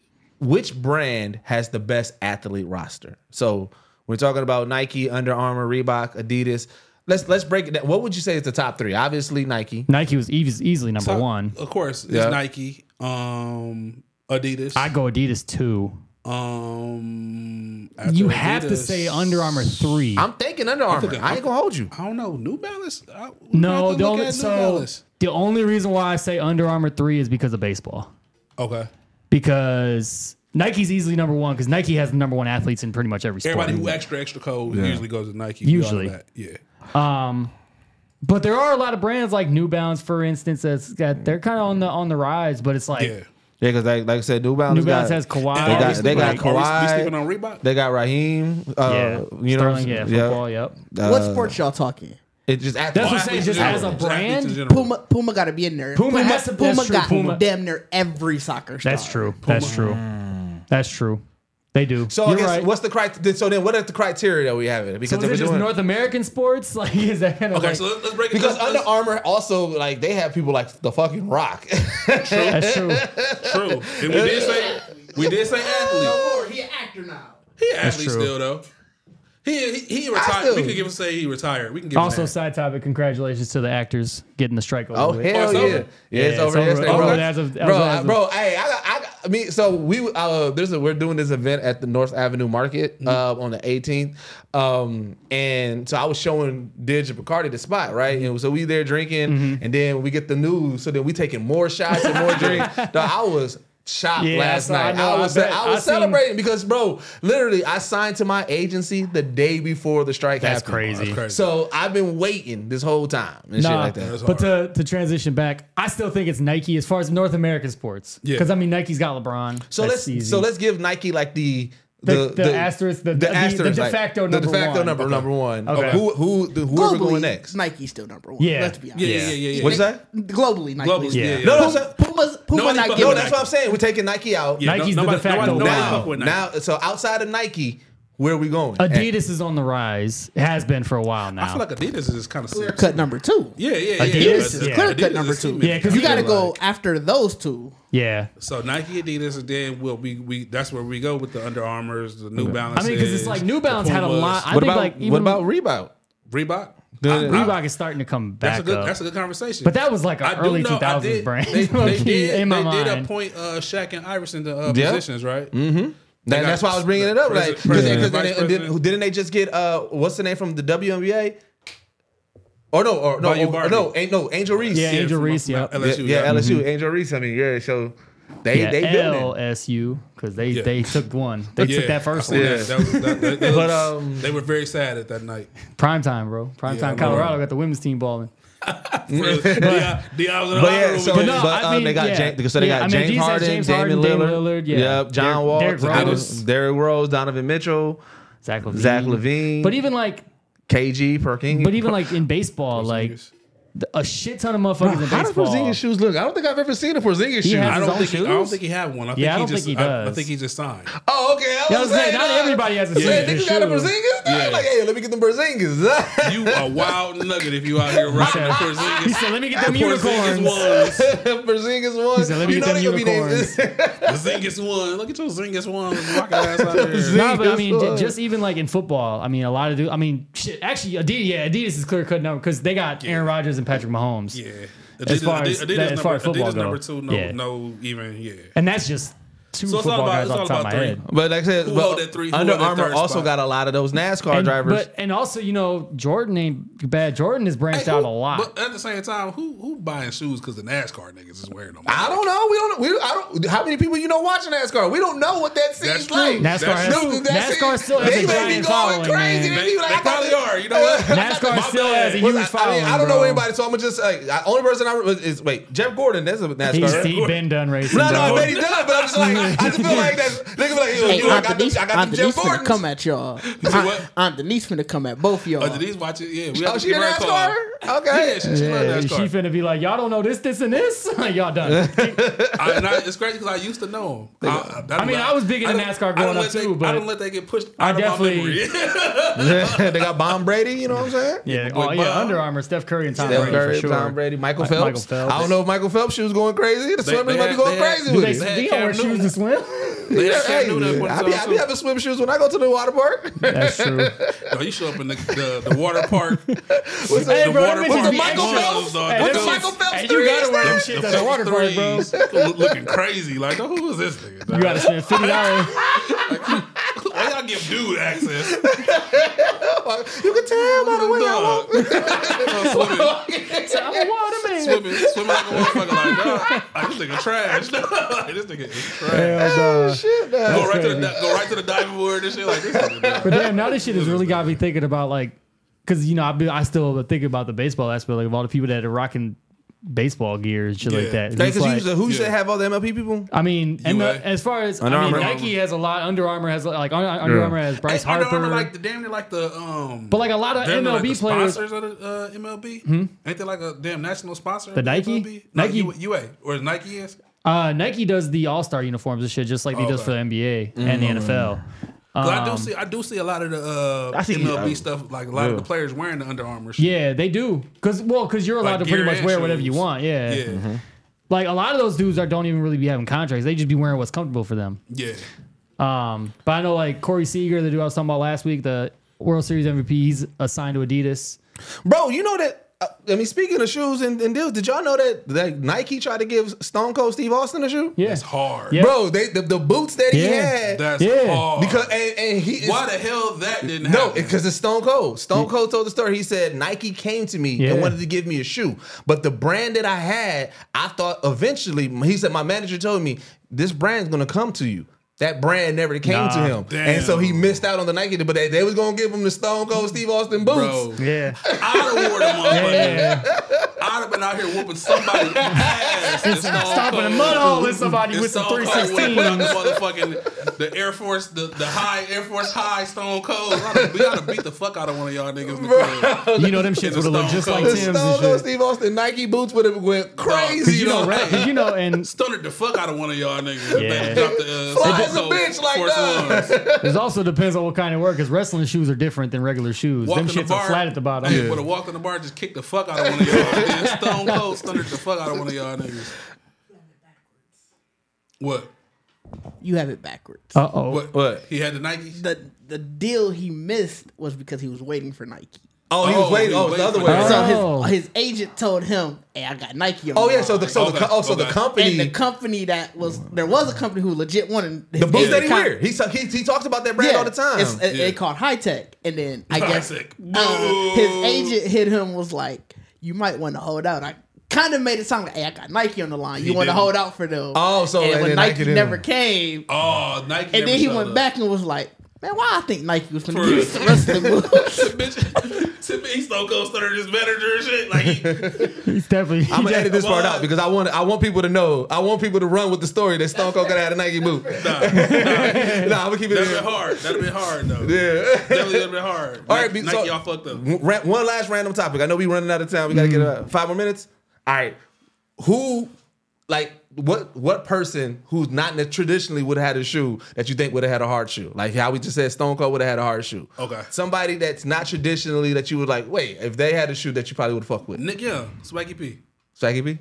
which brand has the best athlete roster? So we're talking about Nike, Under Armour, Reebok, Adidas. Let's let's break it down. What would you say is the top three? Obviously Nike. Nike was eas- easily number Top- one. Of course, it's Yeah. Nike, um, Adidas. I go Adidas two. um, after You have to Adidas- say Under Armour three. I'm thinking Under Armour. thinking- I ain't gonna hold you. I don't know. New Balance. I, we no, have to the look only, at New so Balance. the only reason why I say Under Armour three is because of baseball. Okay. Because Nike's easily number one because Nike has the number one athletes in pretty much every sport. Everybody who extra extra cold usually goes to Nike. We all know Usually. that. yeah. Um, but there are a lot of brands like New Balance, for instance, that's got they're kind of on the on the rise. But it's like Yeah. Yeah, because like, like I said, New Balance, New Balance got, has Kawhi. They got they got on- are we- we on Reebok? They got Raheem. Uh, yeah, you know, Sterling, yeah, football, yep. Uh, what sports y'all talking? It just That's what I'm saying. Just as a general. Just athletes in brand. Puma Puma got to be in there. Puma has to- that's true, got Puma. damn near every soccer star. That's true. That's true. That's true. They do. So I You're guess right. what's the criteria? So then, what are the criteria that we have it? Because so if is it we're just doing- North American sports? *laughs* Like, is that kind of Okay, like, so let's, let's break it because let's- Under Armour also like they have people like the fucking Rock. that's *laughs* true. True. And we did say we did say *laughs* athlete. No more. He an actor now. He an athlete true. still though. He he, he retired. still- We could give him say he retired. We can give Also, him that. side topic. Congratulations to the actors getting the strike over. oh with. hell oh, it's yeah, over? yeah, it's Yeah, over. it's over. yesterday, Over oh, bro. as of- as bro, of- I- as of- bro, hey, I, got- I, mean, so we uh, there's a we're doing this event at the North Avenue Market Mm-hmm. uh, on the 18th, um, and so I was showing Didge and Bacardi the spot, right? And so we there drinking, Mm-hmm. and then we get the news, so then we taking more shots and more *laughs* drink. Dog, I was. Shocked Yeah, last so I night. know, I, was I. I was I seen- celebrating because, bro, literally, I signed to my agency the day before the strike That's happened. crazy. That's crazy. So I've been waiting this whole time and shit Nah, like that. but to, to transition back, I still think it's Nike as far as North American sports. Yeah. Because I mean, Nike's got LeBron. So That's let's easy. so let's give Nike like the The- the asterisk, the- the- the de like, facto the de number facto one. number Okay. number one. Okay. Who who the, whoever Globally, going next? Nike's still number one. Yeah. Let's be honest. yeah, yeah, yeah, yeah. What's that? Globally, Nike. Globally, is- yeah, Yeah. yeah. No, no, yeah. so- Puma's, Puma Nobody not giving no. with it. That's what I'm saying. We're taking Nike out. Yeah, Nike's no- the de facto nobody- nobody now. fuck with Nike. Now, so outside of Nike, where are we going? Adidas is on the rise. It has been for a while now. I feel like Adidas is kind of Clear cut number two. Yeah, yeah, yeah. Adidas yeah. is Adidas- clear cut number two. Yeah, because You you got to feel go after those two. yeah. So Nike, Adidas, and then we'll we we that's where we go with the Under Armours, the New Balance. I mean, because it's like New Balance had a lot. I what think about like even what about Reebok? Reebok. The- I- I- Reebok is starting to come back That's a good. up. That's a good conversation. but that was like an early 2000s brand. They, *laughs* they did. in my they mind. did appoint uh, Shaq and Iverson to uh, Yeah. positions, right? That- that's why I was bringing it up. Like, because because vice then- and then- president. didn't they just get uh what's the name from the WNBA? Or no, or no, Bayou or, no, ain't no Angel Reese. Yeah, Angel from, Reese, yeah, LSU. yeah, yeah. LSU, Angel Reese. I mean, yeah, so they yeah, they building. LSU because they Yeah. they took one. They Yeah, took that first one. Yeah. that. That was- that- that- that *laughs* But, um, they were very sad at that night. Prime time, bro. Prime Yeah, time. Colorado got the women's team balling. Dion, Dion was in the But yeah, so But no, but I um, mean, they got yeah. James, so they Yeah, got I mean, James James Harden, James Damian Harden, Damian Lillard, Lillard, yeah. yep, John Wall, Derrick Derrick Rose. Derrick Rose, Donovan Mitchell, Zach LaVine. Zach LaVine, But even like, KG, Perkins. but even like in baseball, like a shit ton of motherfuckers in How does baseball. Porzingis shoes look? I don't think I've ever seen a Porzingis shoe. I don't think he, I don't think he have one. I think Yeah, I he don't just, think he I, I think he just signed. Oh, okay. I Yeah, I was was saying, saying, not uh, everybody has a Yeah, Porzingis niggas got a shoe. Porzingis. Yeah. Yeah. Like, hey, let me get them Porzingis. *laughs* You a wild nugget if you out here *laughs* rocking the Porzingis. He said, "Let me get them Porzingis unicorns." ones. Porzingis one. He said, "Let me you get know them they gonna be named- unicorns." The *laughs* Zingus one. Look at your Zingus one. Rocking ass out there. No, but I mean, Zingis j- was. just even like in football, I mean, a lot of do. I mean, shit. Actually, Adidas, yeah, Adidas is clear cut number because they got Aaron Rodgers and Patrick Mahomes, Yeah. As far as- Adidas, that- as number, far as football Adidas number two, no, Yeah. no, even yeah. and that's just two So football about- guys it's off the top of my three. head. But like I said, Who but hold that three- who Under hold that Armour third also spot? got a lot of those NASCAR And, drivers. but and also, you know, Jordan ain't bad. Jordan has branched Hey, out a lot. But at the same time, who who buying shoes because the NASCAR niggas is wearing them? I don't know. We don't. We. I don't. How many people you know watching NASCAR? We don't know what that That's seems true. like. NASCAR That's has, true. That's NASCAR it. still has They a may be giant going following, crazy. man. They They, be like, they I got probably the- are. You know what? *laughs* NASCAR still has a huge I, I following. mean, I don't bro. know anybody, so I'm gonna just like the only person I is wait Jeff Gordon. That's a NASCAR. He's, right? he been done racing. no, no, I bro. bet he done, but I'm just like, I *laughs* just feel like that's nigga be like, yo, Hey, you know, I Aunt got Denise, them, I got Aunt them Denise finna come at y'all. said Aunt. Aunt Denise finna come at both y'all. Oh, Denise watch it. Yeah, we Oh, have to she give in her a call. NASCAR? Okay. Yeah, she, she love Yeah, she finna be like, y'all don't know this, this, and this. *laughs* y'all done. *laughs* I, and I, it's crazy because I used to know him. I, I mean, I was big into don't- NASCAR growing up let they- too, but I don't let they get pushed I out of my definitely- memory. *laughs* they got Bomb Brady. You know what I'm saying? yeah, Boy, oh yeah, Under Armour, Steph Curry, and Tom Steph Brady Curry, for sure. Tom Brady, Michael Phelps. I don't know if Michael Phelps shoes going crazy. The They- swimmers might be going crazy with they, it. they don't wear shoes to Newton. Swim? They had Hey, Cam Newton I be, I be having swim shoes when I go to the water park. That's true. *laughs* No, you show up in the, the, the water park. *laughs* What's Hey, the bro, water park? bitches The Michael. Phelps? Hey, What's them the bitches- Michael Phelps Hey, you gotta threes? wear them shit at the water park, bro. *laughs* looking crazy. Like, oh, who is this nigga? You gotta spend fifty dollars. Why y'all give dude access? *laughs* You can tell by the way I walk. *laughs* swimming, I'm a water man. swimming, swimming like a motherfucker. Like, dog, like this nigga trash. *laughs* like, this nigga is trash. Hell, nah. Shit. Go right to the go right to the diving board and shit. Like this nigga. But damn, now this shit has really got me thinking about like, because you know I be, I still think about the baseball aspect like of all the people that are rocking baseball gear and shit like Yeah. that. It's Because like- you used to, who used to have all the MLB people? I mean, and UA. as far as Under I mean, Armour. Nike has a lot. Under Armour has like Un- Under Yeah. Armour has Bryce Hey, Under Harper. Armour like the damn near like the um. But like a lot of damn near MLB like the players- sponsors of the uh, MLB. Ain't they like a damn national sponsor? The of Nike? MLB? No, Nike- U- UA or is Nike is. uh, Nike does the All Star uniforms and shit, just like he does Okay. for the NBA and the NFL. 'Cause I Um, do see, I do see a lot of the uh, I see- MLB uh, stuff. Like a lot of the players wearing the Under Armour. Shit. Yeah, they do. Cause well, cause you're allowed Like to pretty much and wear whatever you want. Yeah. yeah, Like a lot of those dudes are don't even really be having contracts. They just be wearing what's comfortable for them. yeah. Um, but I know like Corey Seager, the dude I was talking about last week, the World Series MVP, he's assigned to Adidas. Bro, you know that. I mean, speaking of shoes and, and deals, did y'all know that, that Nike tried to give Stone Cold Steve Austin a shoe? Yeah. That's hard. Yeah. Bro, they the, the boots that he Yeah. had. That's Yeah. hard. because and, and he is, why the hell that didn't No, happen? because it's Stone Cold. Stone Cold told the story. He said Nike came to me Yeah. and wanted to give me a shoe, but the brand that I had, I thought eventually. He said my manager told me this brand's gonna come to you. That brand never came Nah, to him, damn. and so he missed out on the Nike. But they, they was gonna give him the Stone Cold Steve Austin boots. bro. Yeah. I'd have wore them motherfuckers. *laughs* Yeah. I'd have been out here whooping somebody's ass. and Stone Stomping a Cold- mud hole in somebody and with some Stone Cold would've 316s. the motherfucking the Air Force, the, the high Air Force high Stone Cold. We gotta beat the fuck out of one of y'all niggas in the club. You know them shits would have looked just like Cold. The Tim's Stone and Cold. Steve Austin Nike boots would have went crazy. You know, though. right? Cause you know, and *laughs* Stunnered the fuck out of one of y'all niggas. Yeah. They dropped the, uh, Fly as a bitch like that. *laughs* It also depends on what kind of work. Cause wrestling shoes are different than regular shoes. Walked them in the shits bar, are flat at the bottom. Hey, would have walked in the bar, just kicked the fuck out of one of y'all. *laughs* Then Stone *laughs* Cold stunnered the fuck out of one of y'all niggas. What? You have it backwards. Uh oh. What? What? He had the Nike. the the deal he missed was because he was waiting for Nike. Oh, he Oh, was waiting. he Oh, was it's the other way. for around. Oh. So his his agent told him, "Hey, I got Nike on." Oh the yeah, so the so the Okay, co- oh so the okay. company and the company that was there was a company who legit wanted his the boots that he agent wear. He, so- he he talks about that brand all the time. It's, it, Yeah. it called High Tech, and then I guess High-tech. uh, his agent hit him was like, "You might want to hold out." I kind of made it sound like, "Hey, I got Nike on the line. You want to hold out for them?" Oh, so- and and when Nike, Nike never came, Oh, Nike. and then he went up. back and was like, Man, why I think Nike was gonna use real. the wrestling moves? bitch, to me, Stone Cold started his manager and shit. Like, he, *laughs* He's definitely. I'm gonna edit this part on. out because I want I want people to know. I want people to run with the story that Stone Cold could have had a Nike boot. nah, *laughs* Nah, I'm gonna keep it that'd in. been hard. That'd been hard though. Yeah. Definitely would have been hard. All right, Nike, so- Nike y'all fucked up. One last random topic. I know we running out of time. We gotta get uh, five more minutes. All right. Who, like, what what person who's not ne- traditionally would have had a shoe that you think would have had a hard shoe? Like how we just said Stone Cold would have had a hard shoe. Okay. Somebody that's not traditionally that you would like, wait, if they had a shoe that you probably would fuck with. Nick Young, Swaggy P. Swaggy P?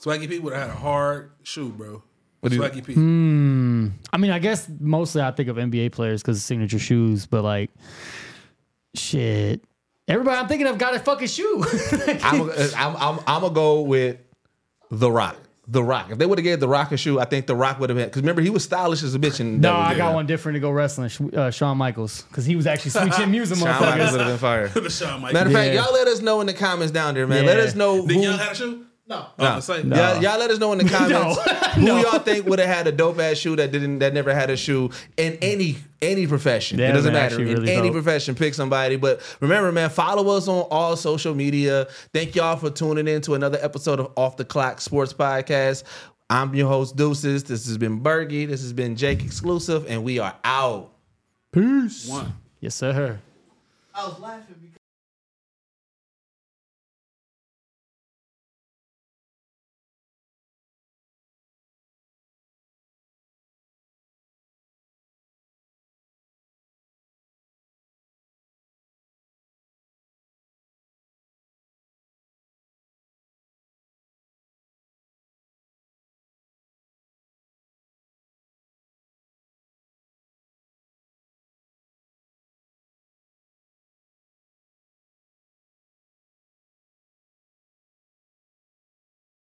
Swaggy P would have had a hard shoe, bro. What do you- Swaggy P. Hmm. I mean, I guess mostly I think of NBA players because of signature shoes, but like, shit. Everybody I'm thinking of got a fucking shoe. *laughs* I'm, I'm, I'm, I'm gonna go with The Rock. The Rock. If they would have gave The Rock a shoe, I think The Rock would have been. Because remember, he was stylish as a bitch. In no, I got one different to go wrestling. Sh- Uh, Shawn Michaels because he was actually sweet chin music, *laughs* Shawn Michaels would have been fire. *laughs* the Shawn Michaels. Matter of fact, y'all let us know in the comments down there, man. Let us know who. Nick Young had a shoe? No. Oh, no. Say, y'all, y'all let us know in the *laughs* comments who No. y'all think would have had a dope ass shoe that didn't that never had a shoe in any any profession. it doesn't man, matter actually in really any profession. Pick somebody, but remember, man, follow us on all social media. Thank y'all for tuning in to another episode of Off the Clock Sports Podcast. I'm your host Deuces. This has been Burgie. This has been Jake Xclusive, and we are out. Peace. One. Yes, sir. I was laughing because.